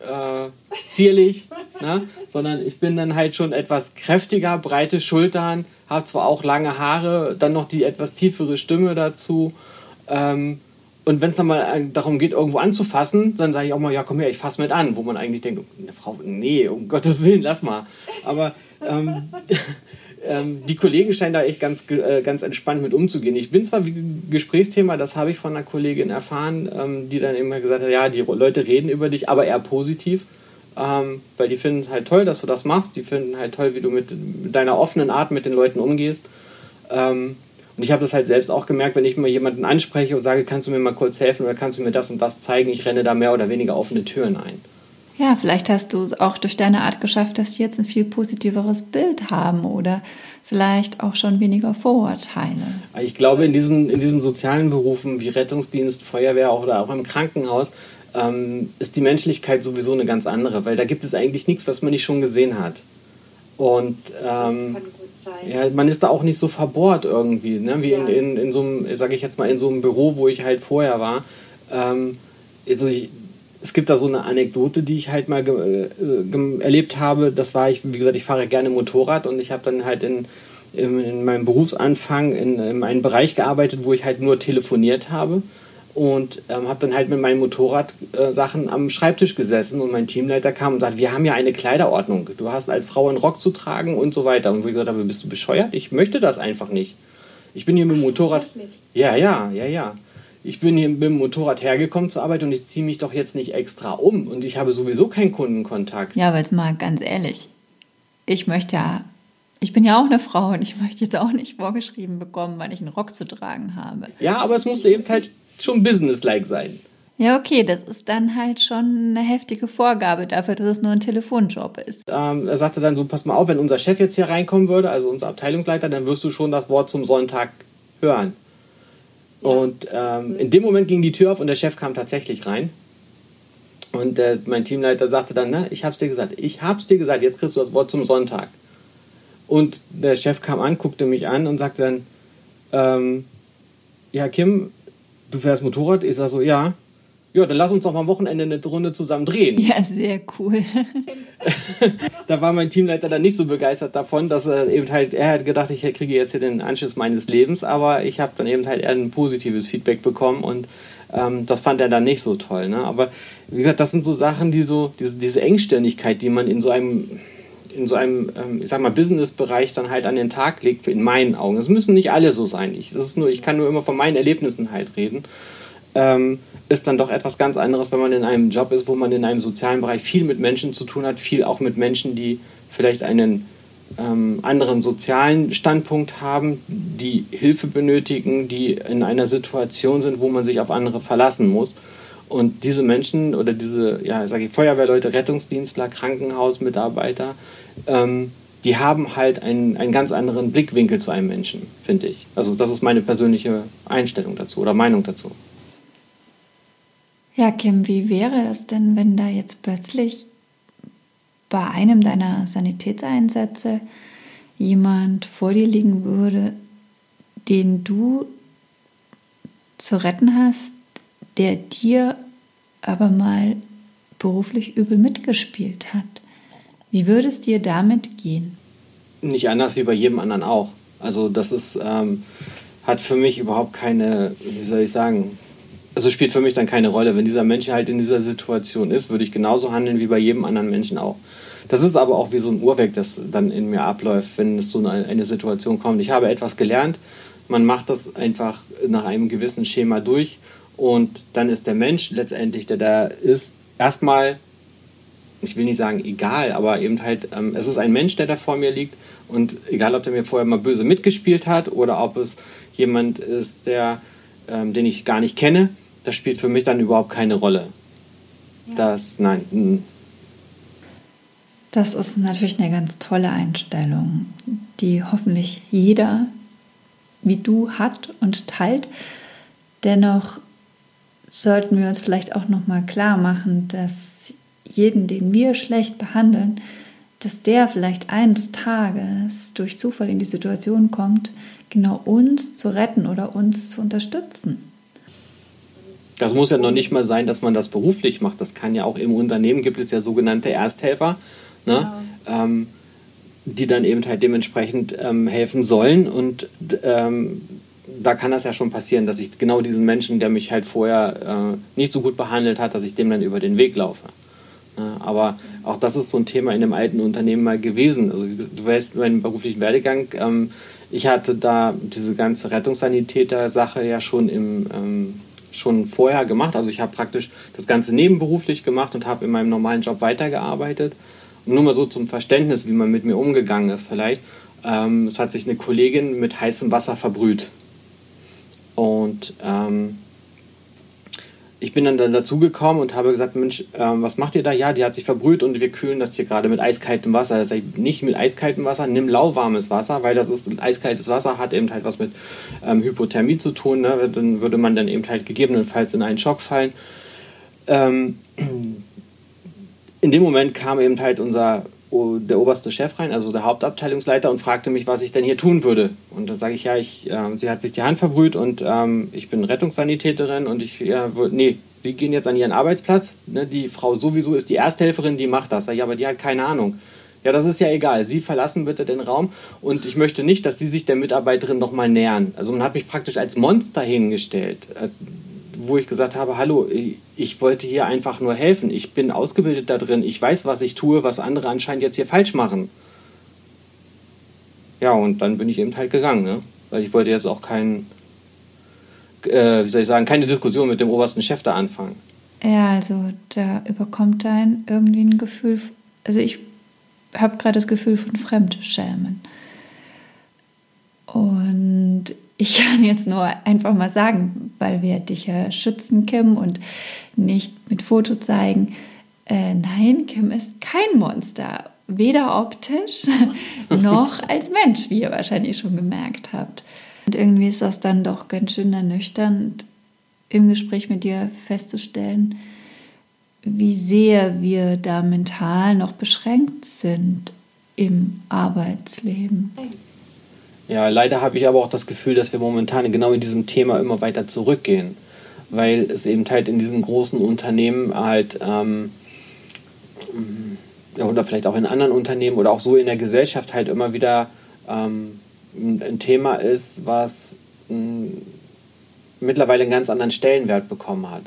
Speaker 2: äh, zierlich, ne? sondern ich bin dann halt schon etwas kräftiger, breite Schultern, habe zwar auch lange Haare, dann noch die etwas tiefere Stimme dazu. Ähm, und wenn es dann mal äh, darum geht, irgendwo anzufassen, dann sage ich auch mal, ja, komm her, ich fasse mit an. Wo man eigentlich denkt, eine Frau, nee, um Gottes Willen, lass mal. Aber ähm, ähm, die Kollegen scheinen da echt ganz, äh, ganz entspannt mit umzugehen. Ich bin zwar wie Gesprächsthema, das habe ich von einer Kollegin erfahren, ähm, die dann immer gesagt hat, ja, die Leute reden über dich, aber eher positiv. Ähm, weil die finden halt toll, dass du das machst. Die finden halt toll, wie du mit, mit deiner offenen Art mit den Leuten umgehst. Und ich habe das halt selbst auch gemerkt, wenn ich mal jemanden anspreche und sage, kannst du mir mal kurz helfen oder kannst du mir das und das zeigen, ich renne da mehr oder weniger offene Türen ein.
Speaker 1: Ja, vielleicht hast du es auch durch deine Art geschafft, dass die jetzt ein viel positiveres Bild haben oder vielleicht auch schon weniger Vorurteile.
Speaker 2: Ich glaube, in diesen, in diesen sozialen Berufen wie Rettungsdienst, Feuerwehr oder auch im Krankenhaus ähm, ist die Menschlichkeit sowieso eine ganz andere, weil da gibt es eigentlich nichts, was man nicht schon gesehen hat. Und ähm, ja, man ist da auch nicht so verbohrt irgendwie, ne? wie ja. in, in, in so einem, sage ich jetzt mal, in so einem Büro, wo ich halt vorher war. Ähm, also ich, es gibt da so eine Anekdote, die ich halt mal äh, erlebt habe. Das war ich, wie gesagt, ich fahre gerne Motorrad und ich habe dann halt in, in, in meinem Berufsanfang in, in einem Bereich gearbeitet, wo ich halt nur telefoniert habe und ähm, habe dann halt mit meinen Motorradsachen äh, am Schreibtisch gesessen und mein Teamleiter kam und sagte, wir haben ja eine Kleiderordnung. Du hast als Frau einen Rock zu tragen und so weiter. Und wo ich gesagt habe, bist du bescheuert? Ich möchte das einfach nicht. Ich bin hier mit dem Motorrad. Ja, ja, ja, ja. Ich bin hier mit dem Motorrad hergekommen zur Arbeit und ich ziehe mich doch jetzt nicht extra um und ich habe sowieso keinen Kundenkontakt.
Speaker 1: Ja, aber jetzt mal ganz ehrlich, ich möchte ja ich bin ja auch eine Frau und ich möchte jetzt auch nicht vorgeschrieben bekommen, weil ich einen Rock zu tragen habe.
Speaker 2: Ja, aber es musste eben halt schon businesslike sein.
Speaker 1: Ja, okay, das ist dann halt schon eine heftige Vorgabe dafür, dass es nur ein Telefonjob ist.
Speaker 2: Ähm, er sagte dann so, pass mal auf, wenn unser Chef jetzt hier reinkommen würde, also unser Abteilungsleiter, dann wirst du schon das Wort zum Sonntag hören. Ja. Und ähm, in dem Moment ging die Tür auf und der Chef kam tatsächlich rein. Und äh, mein Teamleiter sagte dann, na, ich hab's dir gesagt, ich hab's dir gesagt, jetzt kriegst du das Wort zum Sonntag. Und der Chef kam an, guckte mich an und sagte dann, ähm, ja, Kim, du fährst Motorrad? Ich sage so, ja. Ja, dann lass uns doch mal am Wochenende eine Runde zusammen drehen.
Speaker 1: Ja, sehr cool.
Speaker 2: da war mein Teamleiter dann nicht so begeistert davon, dass er eben halt, er hat gedacht, ich kriege jetzt hier den Anschluss meines Lebens, aber ich habe dann eben halt eher ein positives Feedback bekommen und ähm, das fand er dann nicht so toll. Ne? Aber wie gesagt, das sind so Sachen, die so, diese, diese Engstirnigkeit, die man in so einem in so einem, ähm, ich sag mal, Business-Bereich dann halt an den Tag legt, in meinen Augen. Es müssen nicht alle so sein. Ich, das ist nur, ich kann nur immer von meinen Erlebnissen halt reden. Ähm, ist dann doch etwas ganz anderes, wenn man in einem Job ist, wo man in einem sozialen Bereich viel mit Menschen zu tun hat, viel auch mit Menschen, die vielleicht einen ähm, anderen sozialen Standpunkt haben, die Hilfe benötigen, die in einer Situation sind, wo man sich auf andere verlassen muss. Und diese Menschen oder diese, ja, sage ich, Feuerwehrleute, Rettungsdienstler, Krankenhausmitarbeiter, ähm, die haben halt einen, einen ganz anderen Blickwinkel zu einem Menschen, finde ich. Also das ist meine persönliche Einstellung dazu oder Meinung dazu.
Speaker 1: Ja, Kim, wie wäre das denn, wenn da jetzt plötzlich bei einem deiner Sanitätseinsätze jemand vor dir liegen würde, den du zu retten hast, der dir aber mal beruflich übel mitgespielt hat. Wie würde es dir damit gehen?
Speaker 2: Nicht anders wie bei jedem anderen auch. Also das ist, ähm, hat für mich überhaupt keine, wie soll ich sagen, also spielt für mich dann keine Rolle. Wenn dieser Mensch halt in dieser Situation ist, würde ich genauso handeln wie bei jedem anderen Menschen auch. Das ist aber auch wie so ein Uhrwerk, das dann in mir abläuft, wenn es so eine, eine Situation kommt. Ich habe etwas gelernt, man macht das einfach nach einem gewissen Schema durch und dann ist der Mensch letztendlich, der da ist, erstmal ich will nicht sagen egal, aber eben halt, ähm, es ist ein Mensch, der da vor mir liegt und egal, ob der mir vorher mal böse mitgespielt hat oder ob es jemand ist, der, ähm, den ich gar nicht kenne, das spielt für mich dann überhaupt keine Rolle. Ja. Das, nein.
Speaker 1: Das ist natürlich eine ganz tolle Einstellung, die hoffentlich jeder wie du hat und teilt. Dennoch sollten wir uns vielleicht auch noch mal klar machen, dass jeden, den wir schlecht behandeln, dass der vielleicht eines Tages durch Zufall in die Situation kommt, genau uns zu retten oder uns zu unterstützen.
Speaker 2: Das muss ja noch nicht mal sein, dass man das beruflich macht. Das kann ja auch im Unternehmen gibt es ja sogenannte Ersthelfer, ne? Genau. Ähm, die dann eben halt dementsprechend ähm, helfen sollen. Und ähm, da kann das ja schon passieren, dass ich genau diesen Menschen, der mich halt vorher äh, nicht so gut behandelt hat, dass ich dem dann über den Weg laufe. Aber auch das ist so ein Thema in dem alten Unternehmen mal gewesen. Also du weißt, meinen beruflichen Werdegang, ähm, ich hatte da diese ganze Rettungssanitäter-Sache ja schon, im, ähm, schon vorher gemacht. Also ich habe praktisch das Ganze nebenberuflich gemacht und habe in meinem normalen Job weitergearbeitet. Und nur mal so zum Verständnis, wie man mit mir umgegangen ist vielleicht. Ähm, es hat sich eine Kollegin mit heißem Wasser verbrüht. Und ähm, ich bin dann, dazugekommen und habe gesagt, Mensch, ähm, was macht ihr da? Ja, die hat sich verbrüht und wir kühlen das hier gerade mit eiskaltem Wasser. Das heißt, nicht mit eiskaltem Wasser, nimm lauwarmes Wasser, weil das ist eiskaltes Wasser, hat eben halt was mit ähm, Hypothermie zu tun. Ne? Dann würde man dann eben halt gegebenenfalls in einen Schock fallen. Ähm, in dem Moment kam eben halt unser der oberste Chef rein, also der Hauptabteilungsleiter, und fragte mich, was ich denn hier tun würde. Und da sage ich, ja, ich, äh, sie hat sich die Hand verbrüht und ähm, ich bin Rettungssanitäterin und ich, ja, nee, Sie gehen jetzt an Ihren Arbeitsplatz. Ne? Die Frau sowieso ist die Ersthelferin, die macht das. Sag ich, aber die hat keine Ahnung. Ja, das ist ja egal. Sie verlassen bitte den Raum und ich möchte nicht, dass Sie sich der Mitarbeiterin nochmal nähern. Also man hat mich praktisch als Monster hingestellt. Als, wo ich gesagt habe, hallo, ich wollte hier einfach nur helfen. Ich bin ausgebildet da drin. Ich weiß, was ich tue, was andere anscheinend jetzt hier falsch machen. Ja, und dann bin ich eben halt gegangen, ne? Weil ich wollte jetzt auch kein, äh, wie soll ich sagen, keine Diskussion mit dem obersten Chef da anfangen.
Speaker 1: Ja, also da überkommt ein irgendwie ein Gefühl, also ich habe gerade das Gefühl von Fremdschämen. Und ich kann jetzt nur einfach mal sagen, weil wir dich ja schützen, Kim, und nicht mit Foto zeigen. Äh, nein, Kim ist kein Monster. Weder optisch noch als Mensch, wie ihr wahrscheinlich schon gemerkt habt. Und irgendwie ist das dann doch ganz schön ernüchternd, im Gespräch mit dir festzustellen, wie sehr wir da mental noch beschränkt sind im Arbeitsleben.
Speaker 2: Ja, leider habe ich aber auch das Gefühl, dass wir momentan genau in diesem Thema immer weiter zurückgehen, weil es eben halt in diesen großen Unternehmen halt ähm, oder vielleicht auch in anderen Unternehmen oder auch so in der Gesellschaft halt immer wieder ähm, ein Thema ist, was mh, mittlerweile einen ganz anderen Stellenwert bekommen hat.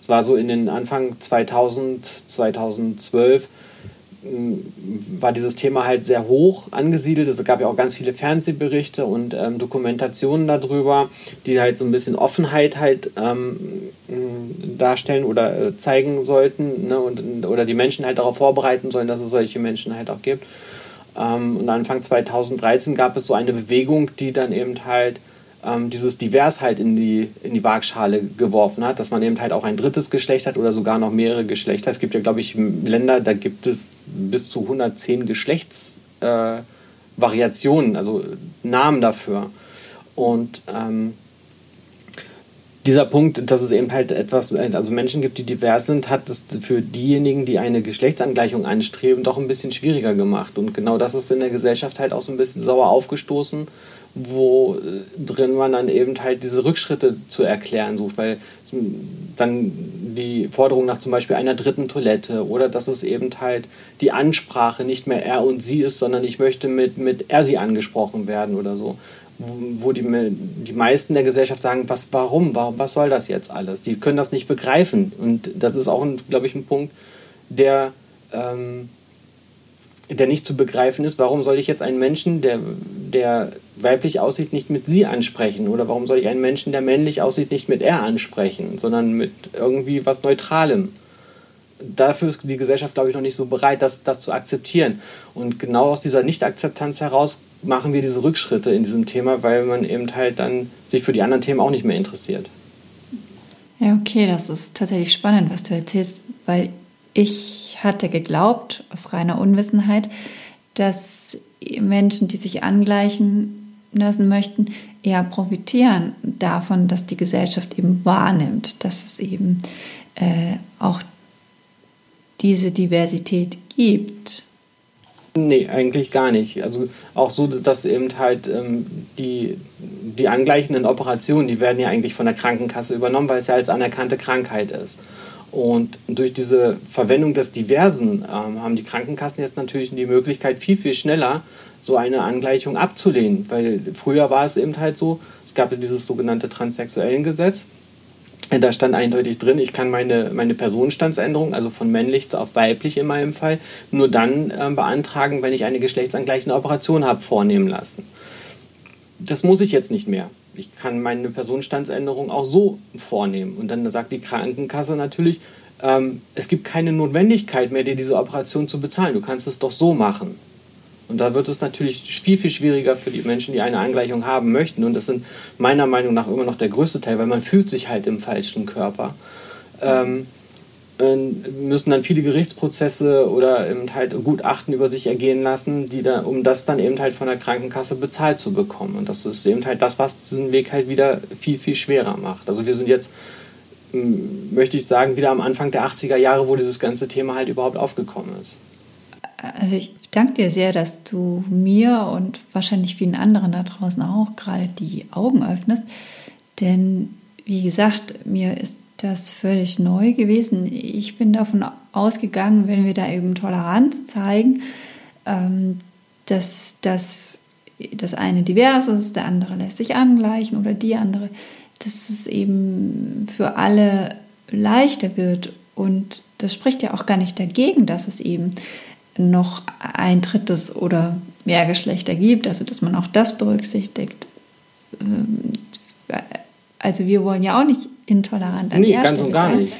Speaker 2: Es war so in den Anfang 2000, 2012 war dieses Thema halt sehr hoch angesiedelt. Es gab ja auch ganz viele Fernsehberichte und ähm, Dokumentationen darüber, die halt so ein bisschen Offenheit halt ähm, darstellen oder äh, zeigen sollten ne? und, oder die Menschen halt darauf vorbereiten sollen, dass es solche Menschen halt auch gibt. Ähm, und Anfang 2013 gab es so eine Bewegung, die dann eben halt ähm, dieses Divers halt in die, in die Waagschale geworfen hat, dass man eben halt auch ein drittes Geschlecht hat oder sogar noch mehrere Geschlechter. Es gibt ja, glaube ich, Länder, da gibt es bis zu 110 Geschlechtsvariationen, äh, also Namen dafür. Und ähm, dieser Punkt, dass es eben halt etwas, also Menschen gibt, die divers sind, hat es für diejenigen, die eine Geschlechtsangleichung anstreben, doch ein bisschen schwieriger gemacht. Und genau das ist in der Gesellschaft halt auch so ein bisschen sauer aufgestoßen, wo drin man dann eben halt diese Rückschritte zu erklären sucht, weil dann die Forderung nach zum Beispiel einer dritten Toilette oder dass es eben halt die Ansprache nicht mehr er und sie ist, sondern ich möchte mit, mit er sie angesprochen werden oder so wo die, die meisten der Gesellschaft sagen, was, warum, warum, was soll das jetzt alles? Die können das nicht begreifen. Und das ist auch, glaube ich, ein Punkt, der, ähm, der nicht zu begreifen ist. Warum soll ich jetzt einen Menschen, der, der weiblich aussieht, nicht mit sie ansprechen? Oder warum soll ich einen Menschen, der männlich aussieht, nicht mit er ansprechen, sondern mit irgendwie was Neutralem? dafür ist die Gesellschaft, glaube ich, noch nicht so bereit, das, das zu akzeptieren. Und genau aus dieser Nicht-Akzeptanz heraus machen wir diese Rückschritte in diesem Thema, weil man eben halt dann sich für die anderen Themen auch nicht mehr interessiert.
Speaker 1: Ja, okay, das ist tatsächlich spannend, was du erzählst, weil ich hatte geglaubt, aus reiner Unwissenheit, dass Menschen, die sich angleichen lassen möchten, eher profitieren davon, dass die Gesellschaft eben wahrnimmt, dass es eben äh, auch diese Diversität gibt.
Speaker 2: Nee, eigentlich gar nicht. Also auch so, dass eben halt ähm, die, die angleichenden Operationen, die werden ja eigentlich von der Krankenkasse übernommen, weil es ja als anerkannte Krankheit ist. Und durch diese Verwendung des Diversen ähm, haben die Krankenkassen jetzt natürlich die Möglichkeit, viel, viel schneller so eine Angleichung abzulehnen. Weil früher war es eben halt so, es gab ja dieses sogenannte transsexuellen Gesetz. Da stand eindeutig drin, ich kann meine, meine Personenstandsänderung, also von männlich auf weiblich in meinem Fall, nur dann äh, beantragen, wenn ich eine geschlechtsangleichende Operation habe vornehmen lassen. Das muss ich jetzt nicht mehr. Ich kann meine Personenstandsänderung auch so vornehmen. Und dann sagt die Krankenkasse natürlich, ähm, es gibt keine Notwendigkeit mehr, dir diese Operation zu bezahlen. Du kannst es doch so machen. Und da wird es natürlich viel, viel schwieriger für die Menschen, die eine Angleichung haben möchten. Und das sind meiner Meinung nach immer noch der größte Teil, weil man fühlt sich halt im falschen Körper. Ähm, müssen dann viele Gerichtsprozesse oder eben halt Gutachten über sich ergehen lassen, die da, um das dann eben halt von der Krankenkasse bezahlt zu bekommen. Und das ist eben halt das, was diesen Weg halt wieder viel, viel schwerer macht. Also wir sind jetzt, möchte ich sagen, wieder am Anfang der 80er Jahre, wo dieses ganze Thema halt überhaupt aufgekommen ist.
Speaker 1: Also ich danke dir sehr, dass du mir und wahrscheinlich vielen anderen da draußen auch gerade die Augen öffnest. Denn wie gesagt, mir ist das völlig neu gewesen. Ich bin davon ausgegangen, wenn wir da eben Toleranz zeigen, ähm, dass das, das eine divers ist, der andere lässt sich angleichen oder die andere, dass es eben für alle leichter wird. Und das spricht ja auch gar nicht dagegen, dass es eben noch ein drittes oder mehr Geschlechter gibt, also dass man auch das berücksichtigt. Also wir wollen ja auch nicht intolerant
Speaker 2: an Nee, ganz und gar sein. nicht.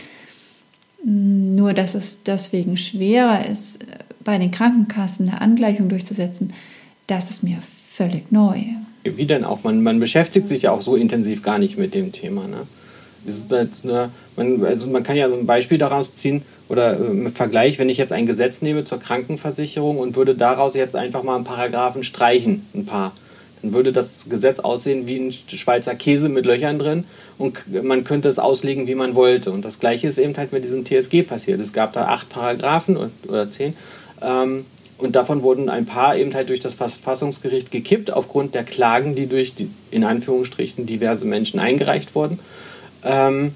Speaker 1: Mm, nur, dass es deswegen schwerer ist, bei den Krankenkassen eine Angleichung durchzusetzen, das ist mir völlig neu.
Speaker 2: Wie denn auch? Man, man beschäftigt sich ja auch so intensiv gar nicht mit dem Thema. Ne? ist jetzt eine, man, also man kann ja so ein Beispiel daraus ziehen oder äh, im Vergleich, wenn ich jetzt ein Gesetz nehme zur Krankenversicherung und würde daraus jetzt einfach mal einen Paragraphen streichen, ein paar, dann würde das Gesetz aussehen wie ein Schweizer Käse mit Löchern drin und man könnte es auslegen, wie man wollte. Und das Gleiche ist eben halt mit diesem TSG passiert. Es gab da acht Paragraphen oder zehn. Ähm, und davon wurden ein paar eben halt durch das Verfassungsgericht gekippt, aufgrund der Klagen, die durch die, in Anführungsstrichen diverse Menschen eingereicht wurden. Ähm,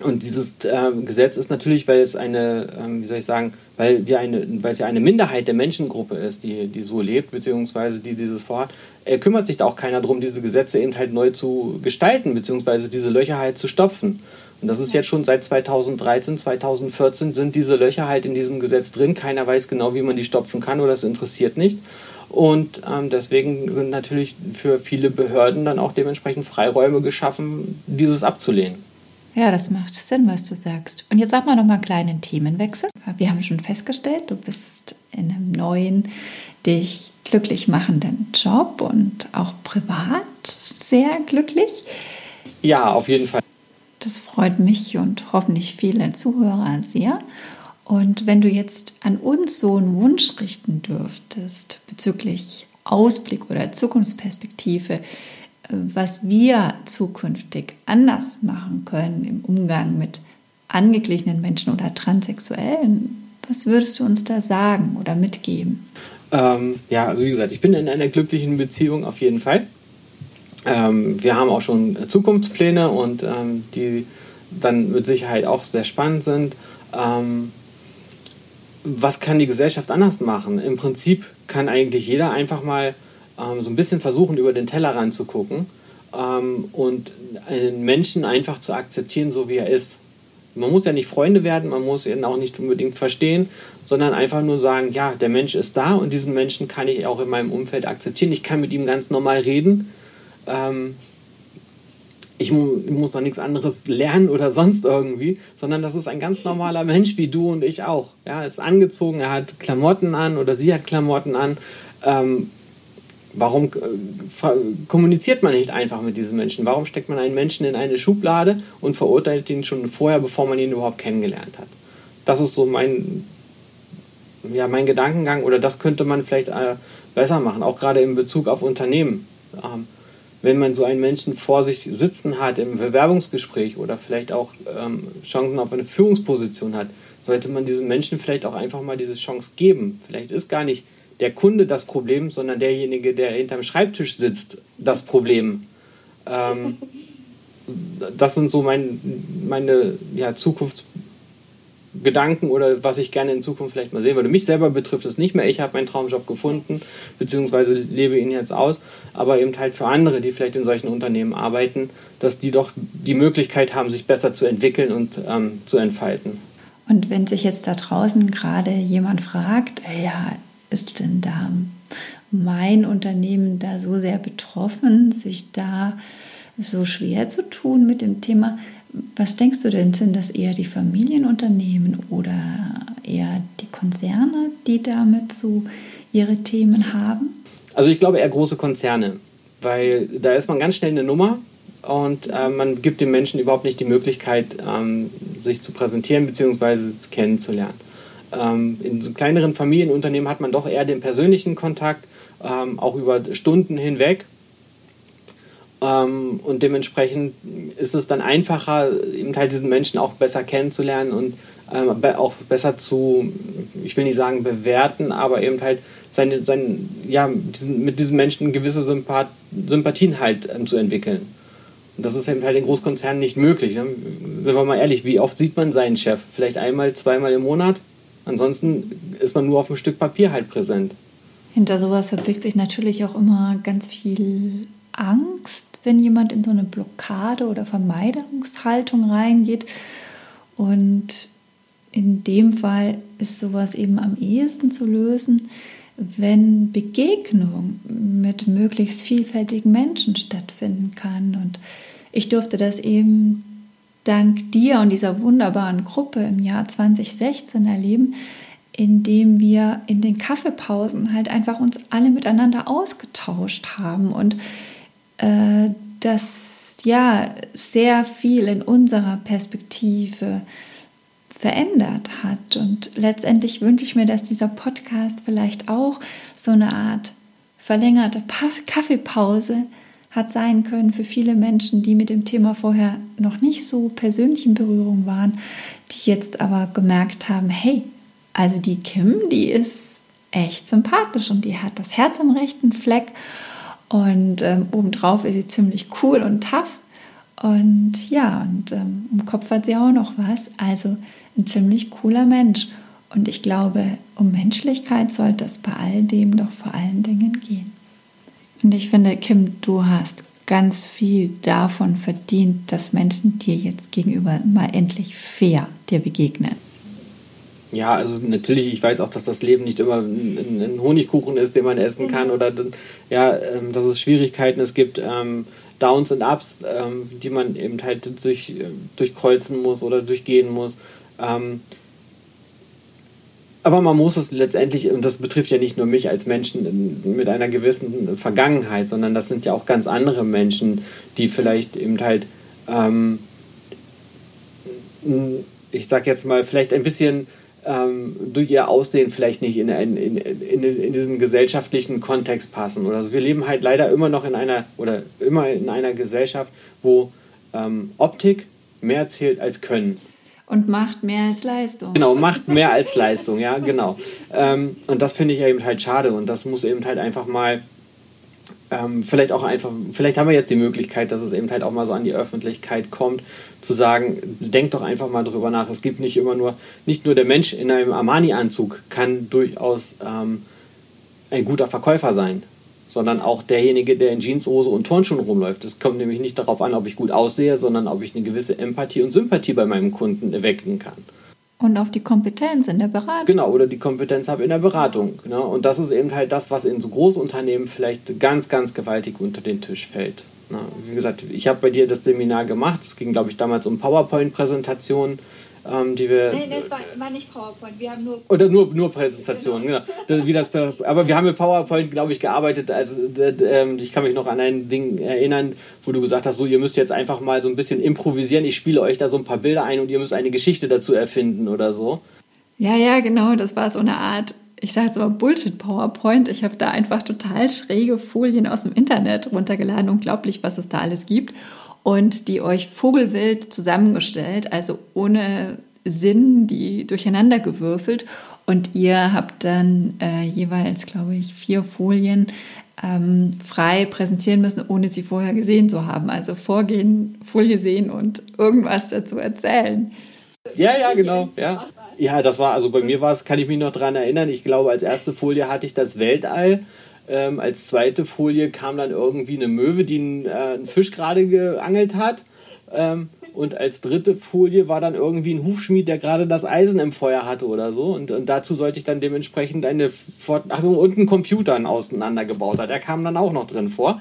Speaker 2: und dieses äh, Gesetz ist natürlich, weil es eine, ähm, wie soll ich sagen, weil wir eine, weil es ja eine Minderheit der Menschengruppe ist, die, die so lebt, beziehungsweise die dieses vorhat, äh, kümmert sich da auch keiner darum, diese Gesetze eben halt neu zu gestalten, beziehungsweise diese Löcher halt zu stopfen. Und das ist jetzt schon seit 2013, 2014 sind diese Löcher halt in diesem Gesetz drin. Keiner weiß genau, wie man die stopfen kann oder es interessiert nicht. Und ähm, deswegen sind natürlich für viele Behörden dann auch dementsprechend Freiräume geschaffen, dieses abzulehnen.
Speaker 1: Ja, das macht Sinn, was du sagst. Und jetzt machen wir noch mal einen kleinen Themenwechsel. Wir haben schon festgestellt, du bist in einem neuen, dich glücklich machenden Job und auch privat sehr glücklich.
Speaker 2: Ja, auf jeden Fall.
Speaker 1: Das freut mich und hoffentlich viele Zuhörer sehr. Und wenn du jetzt an uns so einen Wunsch richten dürftest bezüglich Ausblick oder Zukunftsperspektive, was wir zukünftig anders machen können im Umgang mit angeglichenen Menschen oder Transsexuellen, was würdest du uns da sagen oder mitgeben?
Speaker 2: Ähm, ja, also wie gesagt, ich bin in einer glücklichen Beziehung auf jeden Fall. Ähm, wir haben auch schon Zukunftspläne und ähm, die dann mit Sicherheit auch sehr spannend sind. Ähm, was kann die Gesellschaft anders machen? Im Prinzip kann eigentlich jeder einfach mal ähm, so ein bisschen versuchen, über den Tellerrand zu ähm, und einen Menschen einfach zu akzeptieren, so wie er ist. Man muss ja nicht Freunde werden, man muss ihn auch nicht unbedingt verstehen, sondern einfach nur sagen, ja, der Mensch ist da und diesen Menschen kann ich auch in meinem Umfeld akzeptieren. Ich kann mit ihm ganz normal reden. Ähm, ich muss da nichts anderes lernen oder sonst irgendwie, sondern das ist ein ganz normaler Mensch wie du und ich auch. Ja, ist angezogen, er hat Klamotten an oder sie hat Klamotten an. Ähm, warum äh, kommuniziert man nicht einfach mit diesen Menschen? Warum steckt man einen Menschen in eine Schublade und verurteilt ihn schon vorher, bevor man ihn überhaupt kennengelernt hat? Das ist so mein, ja, mein Gedankengang oder das könnte man vielleicht äh, besser machen, auch gerade in Bezug auf Unternehmen. Ähm, wenn man so einen Menschen vor sich sitzen hat im Bewerbungsgespräch oder vielleicht auch ähm, Chancen auf eine Führungsposition hat, sollte man diesem Menschen vielleicht auch einfach mal diese Chance geben. Vielleicht ist gar nicht der Kunde das Problem, sondern derjenige, der hinterm Schreibtisch sitzt, das Problem. Ähm, das sind so mein, meine ja, Zukunfts- Gedanken oder was ich gerne in Zukunft vielleicht mal sehen würde. Mich selber betrifft es nicht mehr. Ich habe meinen Traumjob gefunden, beziehungsweise lebe ihn jetzt aus. Aber eben halt für andere, die vielleicht in solchen Unternehmen arbeiten, dass die doch die Möglichkeit haben, sich besser zu entwickeln und ähm, zu entfalten.
Speaker 1: Und wenn sich jetzt da draußen gerade jemand fragt, ja, ist denn da mein Unternehmen da so sehr betroffen, sich da so schwer zu tun mit dem Thema, was denkst du denn, sind das eher die Familienunternehmen oder eher die Konzerne, die damit so ihre Themen haben?
Speaker 2: Also ich glaube eher große Konzerne, weil da ist man ganz schnell eine Nummer und äh, man gibt den Menschen überhaupt nicht die Möglichkeit, ähm, sich zu präsentieren bzw. kennenzulernen. Ähm, in so kleineren Familienunternehmen hat man doch eher den persönlichen Kontakt, ähm, auch über Stunden hinweg ähm, und dementsprechend ist es dann einfacher, eben halt diesen Menschen auch besser kennenzulernen und auch besser zu, ich will nicht sagen bewerten, aber eben halt seine, sein, ja, mit diesen Menschen gewisse Sympath Sympathien halt zu entwickeln. Und das ist eben halt in Großkonzernen nicht möglich. Ne? Sind wir mal ehrlich, wie oft sieht man seinen Chef? Vielleicht einmal, zweimal im Monat? Ansonsten ist man nur auf einem Stück Papier halt präsent.
Speaker 1: Hinter sowas verbirgt sich natürlich auch immer ganz viel Angst, wenn jemand in so eine Blockade oder Vermeidungshaltung reingeht. Und in dem Fall ist sowas eben am ehesten zu lösen, wenn Begegnung mit möglichst vielfältigen Menschen stattfinden kann. Und ich durfte das eben dank dir und dieser wunderbaren Gruppe im Jahr 2016 erleben, indem wir in den Kaffeepausen halt einfach uns alle miteinander ausgetauscht haben und äh, das ja sehr viel in unserer Perspektive verändert hat. Und letztendlich wünsche ich mir, dass dieser Podcast vielleicht auch so eine Art verlängerte Kaffeepause hat sein können für viele Menschen, die mit dem Thema vorher noch nicht so persönlich in Berührung waren, die jetzt aber gemerkt haben, hey, also die Kim, die ist echt sympathisch und die hat das Herz am rechten Fleck und ähm, obendrauf ist sie ziemlich cool und tough. Und ja, und ähm, im Kopf hat sie auch noch was. Also ein ziemlich cooler Mensch. Und ich glaube, um Menschlichkeit sollte es bei all dem doch vor allen Dingen gehen. Und ich finde, Kim, du hast ganz viel davon verdient, dass Menschen dir jetzt gegenüber mal endlich fair dir begegnen.
Speaker 2: Ja, also natürlich, ich weiß auch, dass das Leben nicht immer ein, ein Honigkuchen ist, den man essen kann oder ja, ähm, dass es Schwierigkeiten es gibt, ähm, Downs und Ups, ähm, die man eben halt durch, durchkreuzen muss oder durchgehen muss. Ähm, aber man muss es letztendlich, und das betrifft ja nicht nur mich als Menschen mit einer gewissen Vergangenheit, sondern das sind ja auch ganz andere Menschen, die vielleicht eben halt, ähm, ich sag jetzt mal, vielleicht ein bisschen ähm, durch ihr Aussehen vielleicht nicht in, in, in, in, diesen gesellschaftlichen Kontext passen oder so. Wir leben halt leider immer noch in einer oder immer in einer Gesellschaft, wo ähm, Optik mehr zählt als Können.
Speaker 1: Und macht mehr als Leistung.
Speaker 2: Genau, macht mehr als Leistung, ja, genau. Ähm, und das finde ich eben halt schade und das muss eben halt einfach mal ähm, vielleicht auch einfach, vielleicht haben wir jetzt die Möglichkeit, dass es eben halt auch mal so an die Öffentlichkeit kommt, zu sagen, denkt doch einfach mal drüber nach. Es gibt nicht immer nur, nicht nur der Mensch in einem Armani-Anzug kann durchaus ähm, ein guter Verkäufer sein, sondern auch derjenige, der in Jeanshose und Turnschuhen rumläuft. Es kommt nämlich nicht darauf an, ob ich gut aussehe, sondern ob ich eine gewisse Empathie und Sympathie bei meinem Kunden erwecken kann.
Speaker 1: Und auf die Kompetenz in der Beratung.
Speaker 2: Genau, oder die Kompetenz habe in der Beratung. Ne? Und das ist eben halt das, was in so Großunternehmen vielleicht ganz, ganz gewaltig unter den Tisch fällt. Na, wie gesagt, ich habe bei dir das Seminar gemacht. Es ging, glaube ich, damals um PowerPoint-Präsentationen ähm, die wir. Nein, das war, war, nicht PowerPoint. Wir haben nur. Oder nur, nur Präsentationen, genau. genau. Wie das, aber wir haben mit PowerPoint, glaube ich, gearbeitet. Also, ähm, ich kann mich noch an ein Ding erinnern, wo du gesagt hast, so, ihr müsst jetzt einfach mal so ein bisschen improvisieren. Ich spiele euch da so ein paar Bilder ein und ihr müsst eine Geschichte dazu erfinden oder so.
Speaker 1: Ja, ja, genau. Das war so eine Art ich sage jetzt mal Bullshit-PowerPoint. Ich habe da einfach total schräge Folien aus dem Internet runtergeladen. Unglaublich, was es da alles gibt und die euch vogelwild zusammengestellt, also ohne Sinn, die durcheinander gewürfelt. Und ihr habt dann äh, jeweils, glaube ich, vier Folien ähm, frei präsentieren müssen, ohne sie vorher gesehen zu haben. Also vorgehen, Folie sehen und irgendwas dazu erzählen.
Speaker 2: Ja, ja, genau. Ja. Ja, das war, also bei mir war es, kann ich mich noch daran erinnern. Ich glaube, als erste Folie hatte ich das Weltall ähm, als zweite Folie kam dann irgendwie eine Möwe, die einen, äh, einen Fisch gerade geangelt hat. Ähm, und als dritte Folie war dann irgendwie ein Hufschmied, der gerade das Eisen im Feuer hatte oder so. Und, und dazu sollte ich dann dementsprechend eine Fort Achso, und einen Computer auseinandergebaut hat. Der kam dann auch noch drin vor.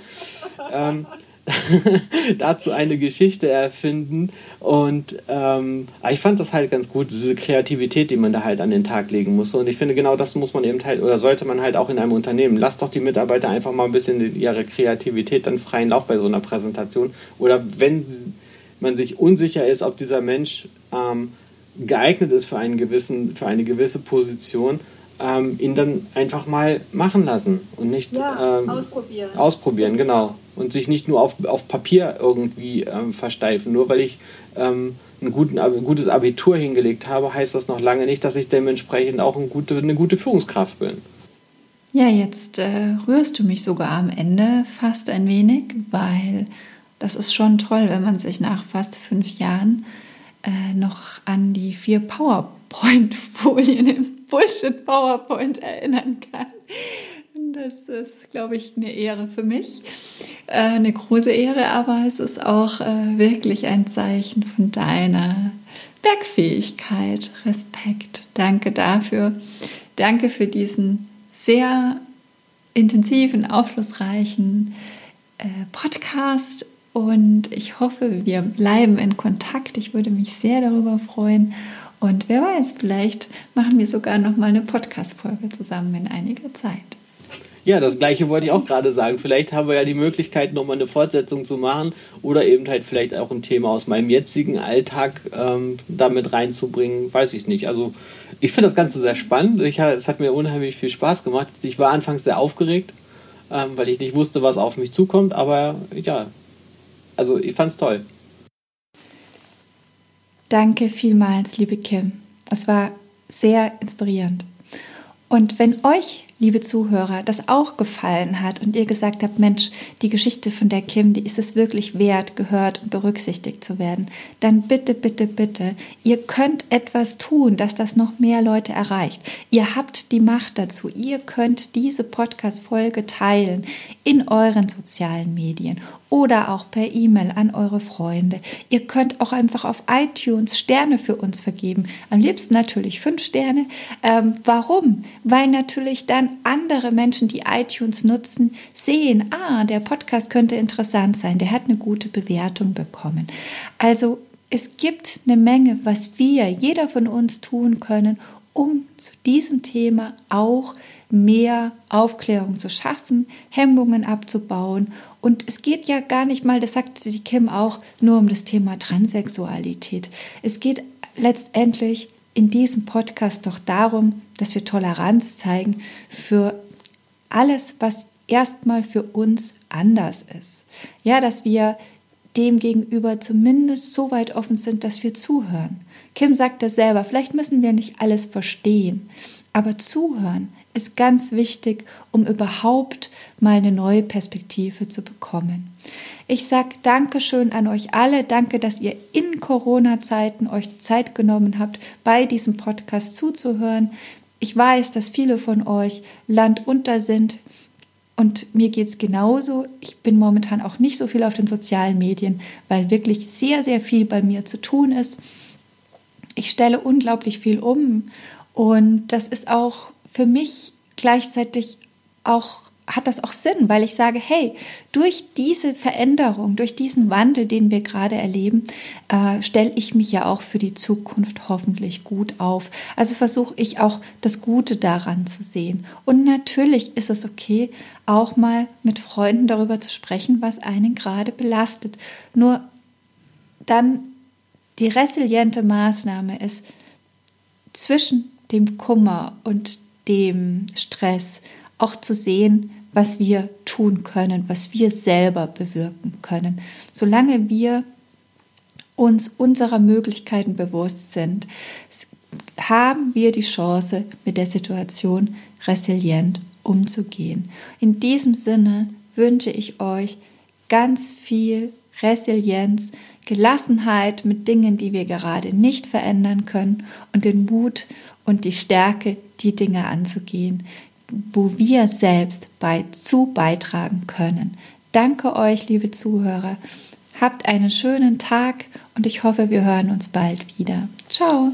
Speaker 2: Ähm, dazu eine Geschichte erfinden. Und ähm, ich fand das halt ganz gut, diese Kreativität, die man da halt an den Tag legen muss. Und ich finde, genau das muss man eben halt, oder sollte man halt auch in einem Unternehmen. Lasst doch die Mitarbeiter einfach mal ein bisschen ihre Kreativität dann freien Lauf bei so einer Präsentation. Oder wenn man sich unsicher ist, ob dieser Mensch ähm, geeignet ist für, einen gewissen, für eine gewisse Position, ähm, ihn dann einfach mal machen lassen und nicht ja, ähm, ausprobieren. Ausprobieren, genau. Und sich nicht nur auf, auf Papier irgendwie ähm, versteifen. Nur weil ich ähm, ein, guten, ein gutes Abitur hingelegt habe, heißt das noch lange nicht, dass ich dementsprechend auch ein gute, eine gute Führungskraft bin.
Speaker 1: Ja, jetzt äh, rührst du mich sogar am Ende fast ein wenig, weil das ist schon toll, wenn man sich nach fast fünf Jahren äh, noch an die vier PowerPoint-Folien im Bullshit PowerPoint erinnern kann. Das ist, glaube ich, eine Ehre für mich, äh, eine große Ehre, aber es ist auch äh, wirklich ein Zeichen von deiner Bergfähigkeit. Respekt. Danke dafür. Danke für diesen sehr intensiven, aufschlussreichen äh, Podcast und ich hoffe, wir bleiben in Kontakt. Ich würde mich sehr darüber freuen. Und wer weiß, vielleicht machen wir sogar noch mal eine Podcast-Folge zusammen in einiger Zeit.
Speaker 2: Ja, das gleiche wollte ich auch gerade sagen. Vielleicht haben wir ja die Möglichkeit, nochmal eine Fortsetzung zu machen oder eben halt vielleicht auch ein Thema aus meinem jetzigen Alltag ähm, damit reinzubringen. Weiß ich nicht. Also ich finde das Ganze sehr spannend. Ich, es hat mir unheimlich viel Spaß gemacht. Ich war anfangs sehr aufgeregt, ähm, weil ich nicht wusste, was auf mich zukommt. Aber ja, also ich fand es toll.
Speaker 1: Danke vielmals, liebe Kim. Es war sehr inspirierend. Und wenn euch liebe Zuhörer, das auch gefallen hat und ihr gesagt habt, Mensch, die Geschichte von der Kim, die ist es wirklich wert, gehört und berücksichtigt zu werden, dann bitte, bitte, bitte, ihr könnt etwas tun, dass das noch mehr Leute erreicht. Ihr habt die Macht dazu. Ihr könnt diese Podcast-Folge teilen in euren sozialen Medien oder auch per E-Mail an eure Freunde. Ihr könnt auch einfach auf iTunes Sterne für uns vergeben. Am liebsten natürlich fünf Sterne. Ähm, warum? Weil natürlich dann andere Menschen, die iTunes nutzen, sehen, ah, der Podcast könnte interessant sein, der hat eine gute Bewertung bekommen. Also es gibt eine Menge, was wir, jeder von uns tun können, um zu diesem Thema auch mehr Aufklärung zu schaffen, Hemmungen abzubauen. Und es geht ja gar nicht mal, das sagt die Kim auch, nur um das Thema Transsexualität. Es geht letztendlich in diesem Podcast doch darum, dass wir Toleranz zeigen für alles, was erstmal für uns anders ist. Ja, dass wir dem gegenüber zumindest so weit offen sind, dass wir zuhören. Kim sagt das selber, vielleicht müssen wir nicht alles verstehen, aber zuhören ist ganz wichtig, um überhaupt mal eine neue Perspektive zu bekommen. Ich sage Dankeschön an euch alle. Danke, dass ihr in Corona-Zeiten euch Zeit genommen habt, bei diesem Podcast zuzuhören. Ich weiß, dass viele von euch landunter sind. Und mir geht es genauso. Ich bin momentan auch nicht so viel auf den sozialen Medien, weil wirklich sehr, sehr viel bei mir zu tun ist. Ich stelle unglaublich viel um. Und das ist auch für mich gleichzeitig auch hat das auch Sinn, weil ich sage, hey, durch diese Veränderung, durch diesen Wandel, den wir gerade erleben, äh, stelle ich mich ja auch für die Zukunft hoffentlich gut auf. Also versuche ich auch das Gute daran zu sehen. Und natürlich ist es okay, auch mal mit Freunden darüber zu sprechen, was einen gerade belastet. Nur dann die resiliente Maßnahme ist zwischen dem Kummer und dem Stress auch zu sehen, was wir tun können, was wir selber bewirken können. Solange wir uns unserer Möglichkeiten bewusst sind, haben wir die Chance, mit der Situation resilient umzugehen. In diesem Sinne wünsche ich euch ganz viel Resilienz, Gelassenheit mit Dingen, die wir gerade nicht verändern können und den Mut und die Stärke, die Dinge anzugehen, wo wir selbst bei, zu beitragen können. Danke euch, liebe Zuhörer. Habt einen schönen Tag und ich hoffe, wir hören uns bald wieder. Ciao.